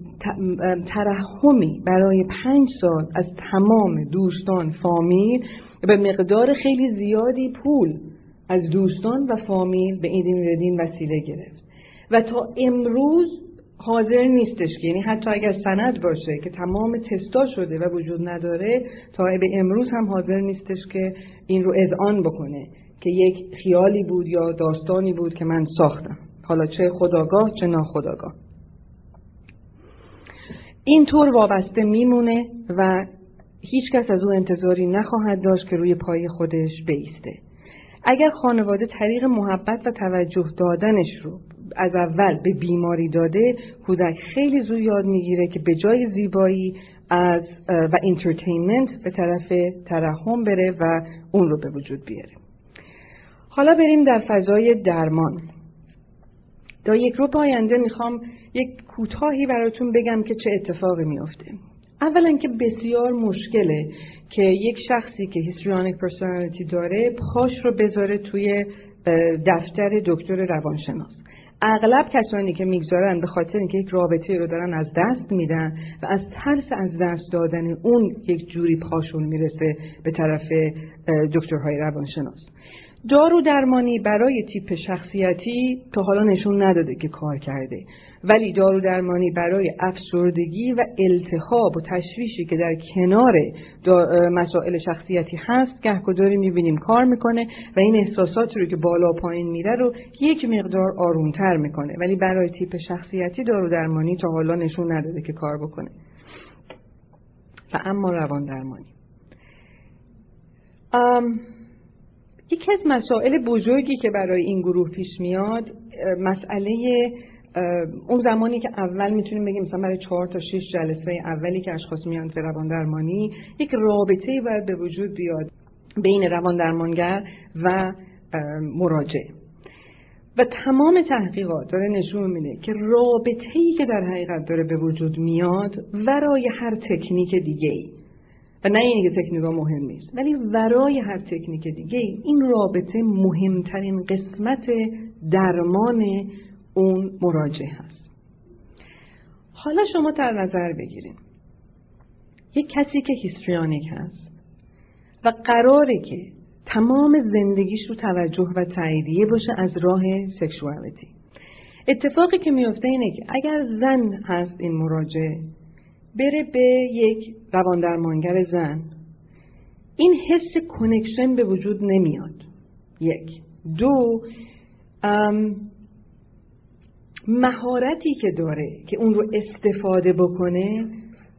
ترحمی برای پنج سال از تمام دوستان فامیل به مقدار خیلی زیادی پول از دوستان و فامیل به این وسیله گرفت. و تا امروز حاضر نیستش که یعنی حتی اگر سند باشه که تمام تستا شده و وجود نداره تا به امروز هم حاضر نیستش که این رو اذعان بکنه که یک خیالی بود یا داستانی بود که من ساختم. حالا چه خداگاه چه ناخداگاه. اینطور وابسته میمونه و هیچ کس از او انتظاری نخواهد داشت که روی پای خودش بیسته. اگر خانواده طریق محبت و توجه دادنش رو از اول به بیماری داده کودک خیلی زود یاد می‌گیره که به جای زیبایی از و انترتینمنت به طرف ترحم بره و اون رو به وجود بیاره. حالا بریم در فضای درمان. تا یک رو آینده می‌خوام یک کوتاهی براتون بگم که چه اتفاقی میافته. اولا که بسیار مشکله که یک شخصی که هیستریانیک پرسونالیتی داره پاش رو بذاره توی دفتر دکتر روانشناس. اغلب کسانی که می‌گذارن به خاطر اینکه یک رابطه رو دارن از دست میدن و از ترس از دست دادن اون یک جوری پاشون می‌رسه به طرف دکترهای روانشناس. دارو درمانی برای تیپ شخصیتی تا حالا نشون نداده که کار کرده. ولی دارو درمانی برای افسردگی و التخاب و تشویشی که در کنار مسائل شخصیتی هست گهگداری می‌بینیم کار می‌کنه و این احساساتی رو که بالا پایین میره رو یک مقدار آرومتر می‌کنه. ولی برای تیپ شخصیتی دارو درمانی تا حالا نشون نداده که کار بکنه. و اما روان درمانی. یکی از مسائل بزرگی که برای این گروه پیش میاد مسئله اون زمانی که اول می‌تونیم بگیم مثلا برای چهار تا شش جلسه اولی که اشخاص میان به روان درمانی یک رابطه باید به وجود بیاد بین روان درمانگر و مراجع. و تمام تحقیقات داره نشون میده که رابطه ای که در حقیقت داره به وجود میاد ورای هر تکنیک دیگه ای و نه اینکه تکنیک مهم نیست. ولی ورای هر تکنیک دیگه این رابطه مهمترین قسمت درمان اون مراجعه هست. حالا شما در نظر بگیرید یک کسی که هیستریانیک هست و قراره که تمام زندگیش رو توجه و تاییدیه باشه از راه سکشوالیتی. اتفاقی که میفته اینه که اگر زن هست این مراجعه بره به یک روان درمانگر زن. این حس کنکشن به وجود نمیاد. یک. دو مهارتی که داره که اون رو استفاده بکنه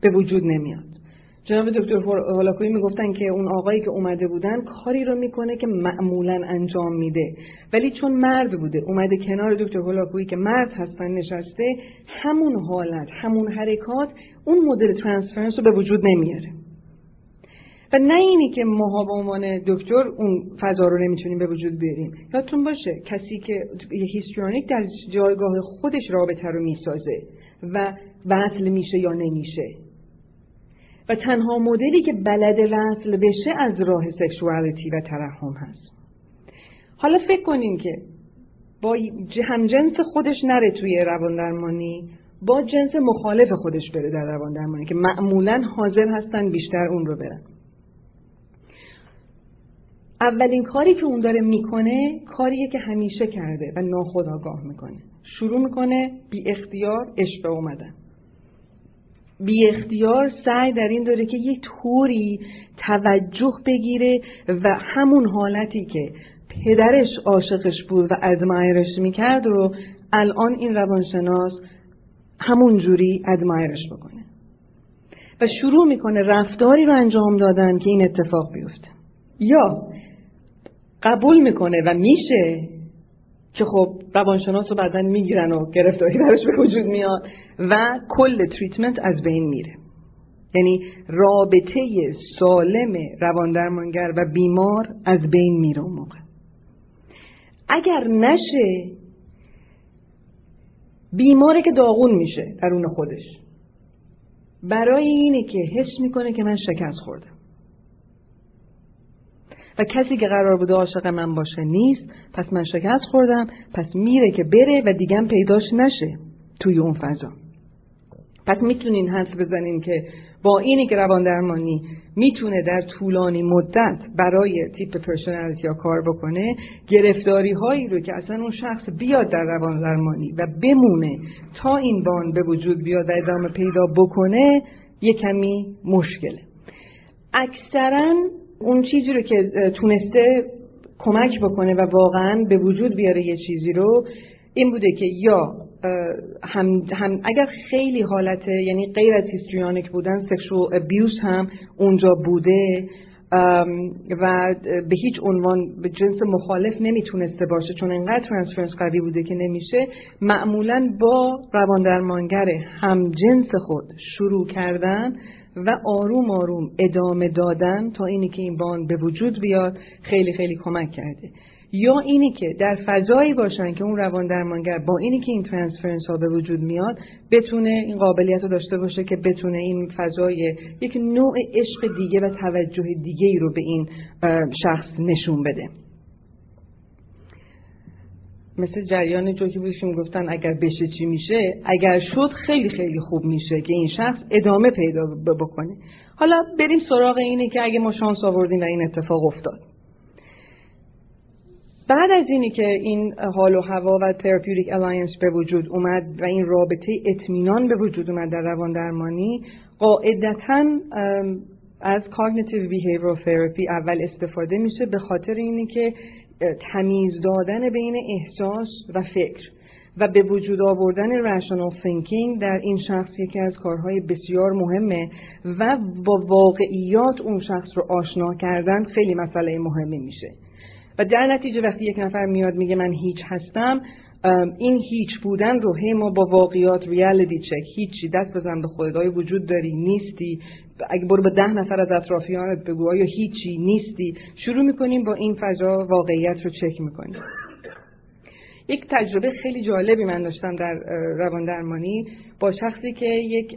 به وجود نمیاد. جناب دکتر هولاکویی می‌گفتن که اون آقایی که اومده بودن کاری رو می‌کنه که معمولا انجام میده. ولی چون مرد بوده اومده کنار دکتر هولاکویی که مرد هستن نشسته همون حالت همون حرکات اون مدل transference رو به وجود نمیاره. و نه اینی که ماها به عنوان دکتر اون فضا رو نمی‌تونیم به وجود بیاریم. یادتون باشه کسی که histrionic در جایگاه خودش رابطه رو می‌سازه و وصل میشه یا نمیشه. و تنها مدلی که بلده وصل بشه از راه sexuality و ترحم هست. حالا فکر کنین که با همجنس خودش نره توی روان درمانی با جنس مخالف خودش بره در روان درمانی که معمولا حاضر هستن بیشتر اون رو برن. اولین کاری که اون داره می‌کنه کاریه که همیشه کرده و ناخداگاه می‌کنه. شروع می‌کنه بی اختیار اشبه اومدن. بی اختیار سعی در این داره که یه طوری توجه بگیره و همون حالتی که پدرش عاشقش بود و ادمایرش می‌کرد رو الان این روانشناس همون جوری ادمایرش بکنه. و شروع می‌کنه رفتاری رو انجام دادن که این اتفاق بیفته. یا قبول می‌کنه و میشه که خب روانشناس رو بعدا می‌گیرن و گرفتاری براش به وجود میاد و کل تریتمنت از بین میره. یعنی رابطه سالم رواندرمانگر و بیمار از بین میره اون موقع. اگر نشه بیماره که داغون میشه درون خودش. برای اینه که حس می‌کنه که من شکست خوردم. و کسی که قرار بوده عاشق من باشه نیست پس من شکست خوردم پس میره که بره و دیگه پیداش نشه توی اون فضا. پس می‌تونین حس بزنین که با اینی که روان درمانی می‌تونه در طولانی مدت برای تیپ پرسونالیتی ها کار بکنه گرفتاری هایی رو که اصلا اون شخص بیاد در روان درمانی و بمونه تا این بان به وجود بیاد و ادامه پیدا بکنه یه کمی مشکله. اکثرا اون چیزی رو که تونسته کمک بکنه و واقعا به وجود بیاره یه چیزی رو این بوده که یا هم, هم اگر خیلی حالت یعنی غیر از histrionic بودن sexual abuse هم اونجا بوده و به هیچ عنوان به جنس مخالف نمی‌تونسته باشه چون انقدر transference قوی بوده که نمیشه معمولا با رواندرمانگر هم جنس خود شروع کردن و آروم آروم ادامه دادن تا اینی که این bond به وجود بیاد خیلی خیلی کمک کرده. یا اینی که در فضایی باشن که اون روان درمانگر با اینی که این ترانسفرنس ها به وجود میاد بتونه این قابلیت رو داشته باشه که بتونه این فضای یک نوع عشق دیگه و توجه دیگه ای رو به این شخص نشون بده. مثل جریان جوکی بودش که می‌گفتن اگر بشه چی میشه اگر شد خیلی خیلی خوب میشه که این شخص ادامه پیدا بکنه. حالا بریم سراغ اینه که اگه ما شانس آوردیم و این اتفاق افتاد. بعد از اینی که این حال و هوا و therapeutic alliance به وجود اومد و این رابطه اطمینان به وجود اومد در روان درمانی قاعدتا از cognitive behavioral therapy اول استفاده میشه به خاطر اینی که تمیز دادن بین احساس و فکر و به وجود آوردن rational thinking در این شخص یکی از کارهای بسیار مهمه و با واقعیات اون شخص رو آشنا کردن خیلی مسئله مهمی میشه. و در نتیجه وقتی یک نفر میاد میگه من هیچ هستم این هیچ بودن رو هی ما با واقعیات ریالیتی چک هیچی دست بزن به خودت وجود داری نیستی. اگه برو به ده نفر از اطرافیانت بگو آیا هیچی؟ نیستی. شروع می‌کنیم با این فضا واقعیت رو چک می‌کنیم. یک تجربه خیلی جالبی من داشتم در روان درمانی. با شخصی که یک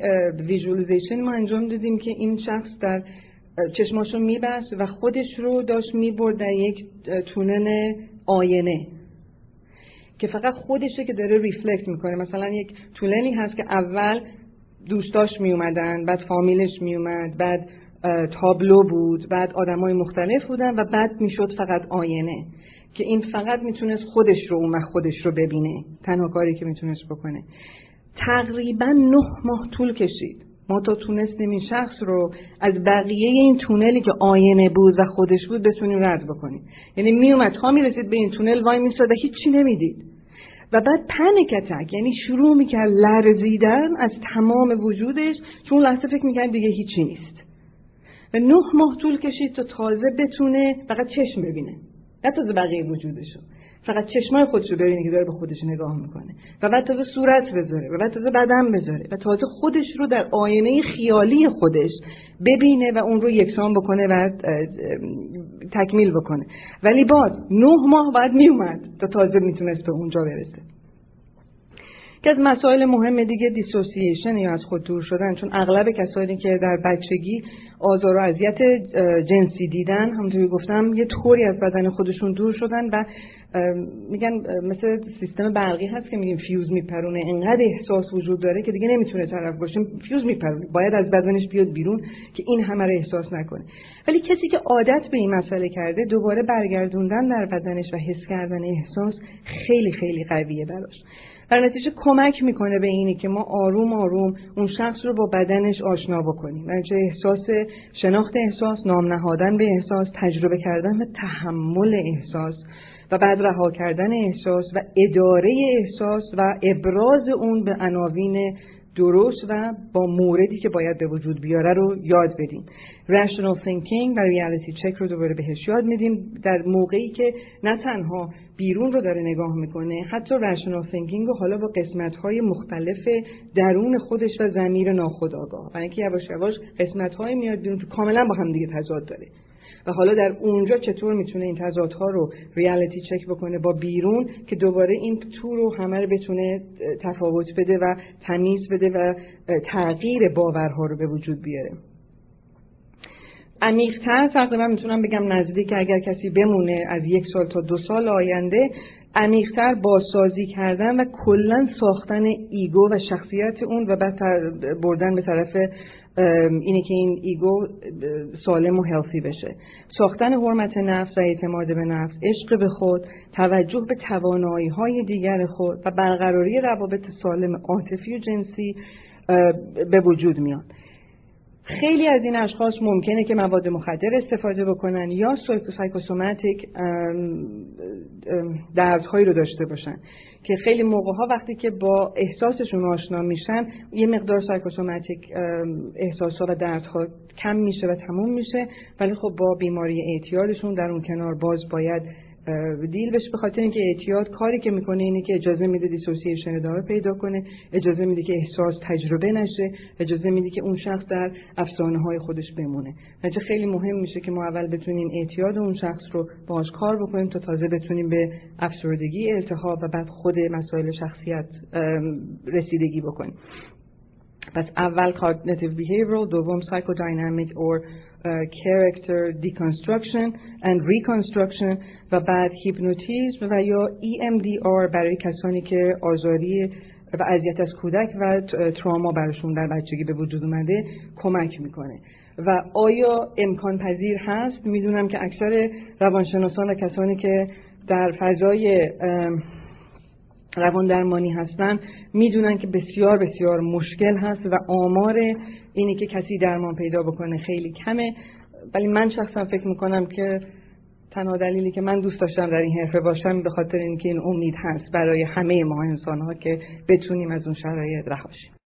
ویژولیزیشن ما انجام دادیم که این شخص در چشماشو میبست و خودش رو داشت می‌برد در یک تونل آینه. که فقط خودشه که داره ریفلکت می‌کنه. مثلا یک تونلی هست که اول دوستاش میومدن بعد فامیلش میومد بعد تابلو بود بعد آدمای مختلف بودن و بعد می‌شد فقط آینه که این فقط می‌تونست خودش رو اون خودش رو ببینه. تنها کاری که می‌تونست بکنه. تقریبا نه ماه طول کشید. ما تا تونستیم این شخص رو از بقیه این تونلی که آینه بود و خودش بود بتونیم رد بکنیم. یعنی میومد تا می‌رسید به این تونل وای میستاد و هیچی نمی‌دید. و بعد پنیک اتک یعنی شروع می‌کرد لرزیدن از تمام وجودش چون لحظه فکر می‌کرد دیگه هیچی نیست. و نه ماه طول کشید تا تازه بتونه فقط چشم ببینه. نه تازه بقیه وجودشو. فقط چشمای خودشو ببینه که داره به خودش نگاه می‌کنه و بعد تازه صورت بذاره و بعد تازه بدن بذاره و تازه خودش رو در آینه خیالی خودش ببینه و اون رو یکسان بکنه و تکمیل بکنه. ولی باز نه ماه بعد میومد تا تازه می‌تونست به اونجا برسه. که از مسائل مهم دیگه dissociation یا از خود دور شدن چون اغلب کسانی که در بچگی آزار و اذیت جنسی دیدن همونطوری گفتم یه طوری از بدن خودشون دور شدن و میگن مثل سیستم برقی هست که میگیم فیوز میپرونه. انقدر احساس وجود داره که دیگه نمی‌تونه طرف باشه. فیوز میپرونه. باید از بدنش بیاد بیرون که این همه رو احساس نکنه. ولی کسی که عادت به این مسئله کرده دوباره برگردوندن در بدنش و حس کردن احساس خیلی خیلی قویه براش. در نتیجه کمک می‌کنه به اینی که ما آروم آروم اون شخص رو با بدنش آشنا بکنیم. در احساس شناخت احساس نام نهادن به احساس تجربه کردن و تحمل احساس و بعد رها کردن احساس و اداره احساس و ابراز اون به عناوین درست و با موردی که باید به وجود بیاره رو یاد بدیم. Rational thinking و reality check رو دوباره بهش یاد میدیم. در موقعی که نه تنها بیرون رو داره نگاه می‌کنه حتی rational thinking رو حالا با قسمت های مختلف درون خودش و زمیر ناخودآگاه. و اینکه یواش یواش قسمت های میاد بیرون کاملا با هم دیگه تضاد داره. حالا در اونجا چطور می‌تونه این تضادها رو ریالیتی چک بکنه با بیرون که دوباره این تو رو همه رو بتونه تفاوت بده و تمیز بده و تغییر باورها رو به وجود بیاره. عمیقتر تقریبا می‌تونم بگم نزدیک اگر کسی بمونه از یک سال تا دو سال آینده عمیقتر بازسازی کردن و کلا ساختن ego و شخصیت اون و بعد بردن به طرف اینه که این ego سالم و healthy بشه. ساختن حرمت نفس و اعتماد به نفس عشق به خود توجه به توانایی های دیگر خود و برقراری روابط سالم عاطفی و جنسی به وجود میاد. خیلی از این اشخاص ممکنه که مواد مخدر استفاده بکنن یا سایکوسوماتیک دردهایی رو داشته باشن. که خیلی موقع ها وقتی که با احساسشون آشنا میشن یه مقدار سایکوسوماتیک احساسات و دردها کم میشه و تموم میشه. ولی خب با بیماری اعتیادشون در اون کنار باز باید دیل بشه به خاطر اینکه اعتیاد کاری که می‌کنه اینه که اجازه میده دیسوسییشن ادامه پیدا کنه اجازه میده که احساس تجربه نشه اجازه میده که اون شخص در افسانه های خودش بمونه. نتیجه خیلی مهم میشه که ما اول بتونیم اعتیاد اون شخص رو باهاش کار بکنیم تا تازه بتونیم به افسردگی التهاب و بعد خود مسائل شخصیت رسیدگی بکنیم. پس اول cognitive behavioral دوم psychodynamic or character deconstruction and reconstruction و بعد هیپنوتیزم و یا EMDR برای کسانی که آزاری و اذیت از کودک و تراما براشون در بچگی به وجود اومده کمک می‌کنه. و آیا امکان پذیر هست؟ می‌دونم که اکثر روانشناسان و کسانی که در فضای روان درمانی هستن می‌دونن که بسیار بسیار مشکل هست و آمار اینی که کسی درمان پیدا بکنه خیلی کمه. ولی من شخصا فکر می‌کنم که تنها دلیلی که من دوست داشتم در این حرفه باشم به خاطر اینکه این امید هست برای همه ما انسان ها که بتونیم از اون شرایط رهاشیم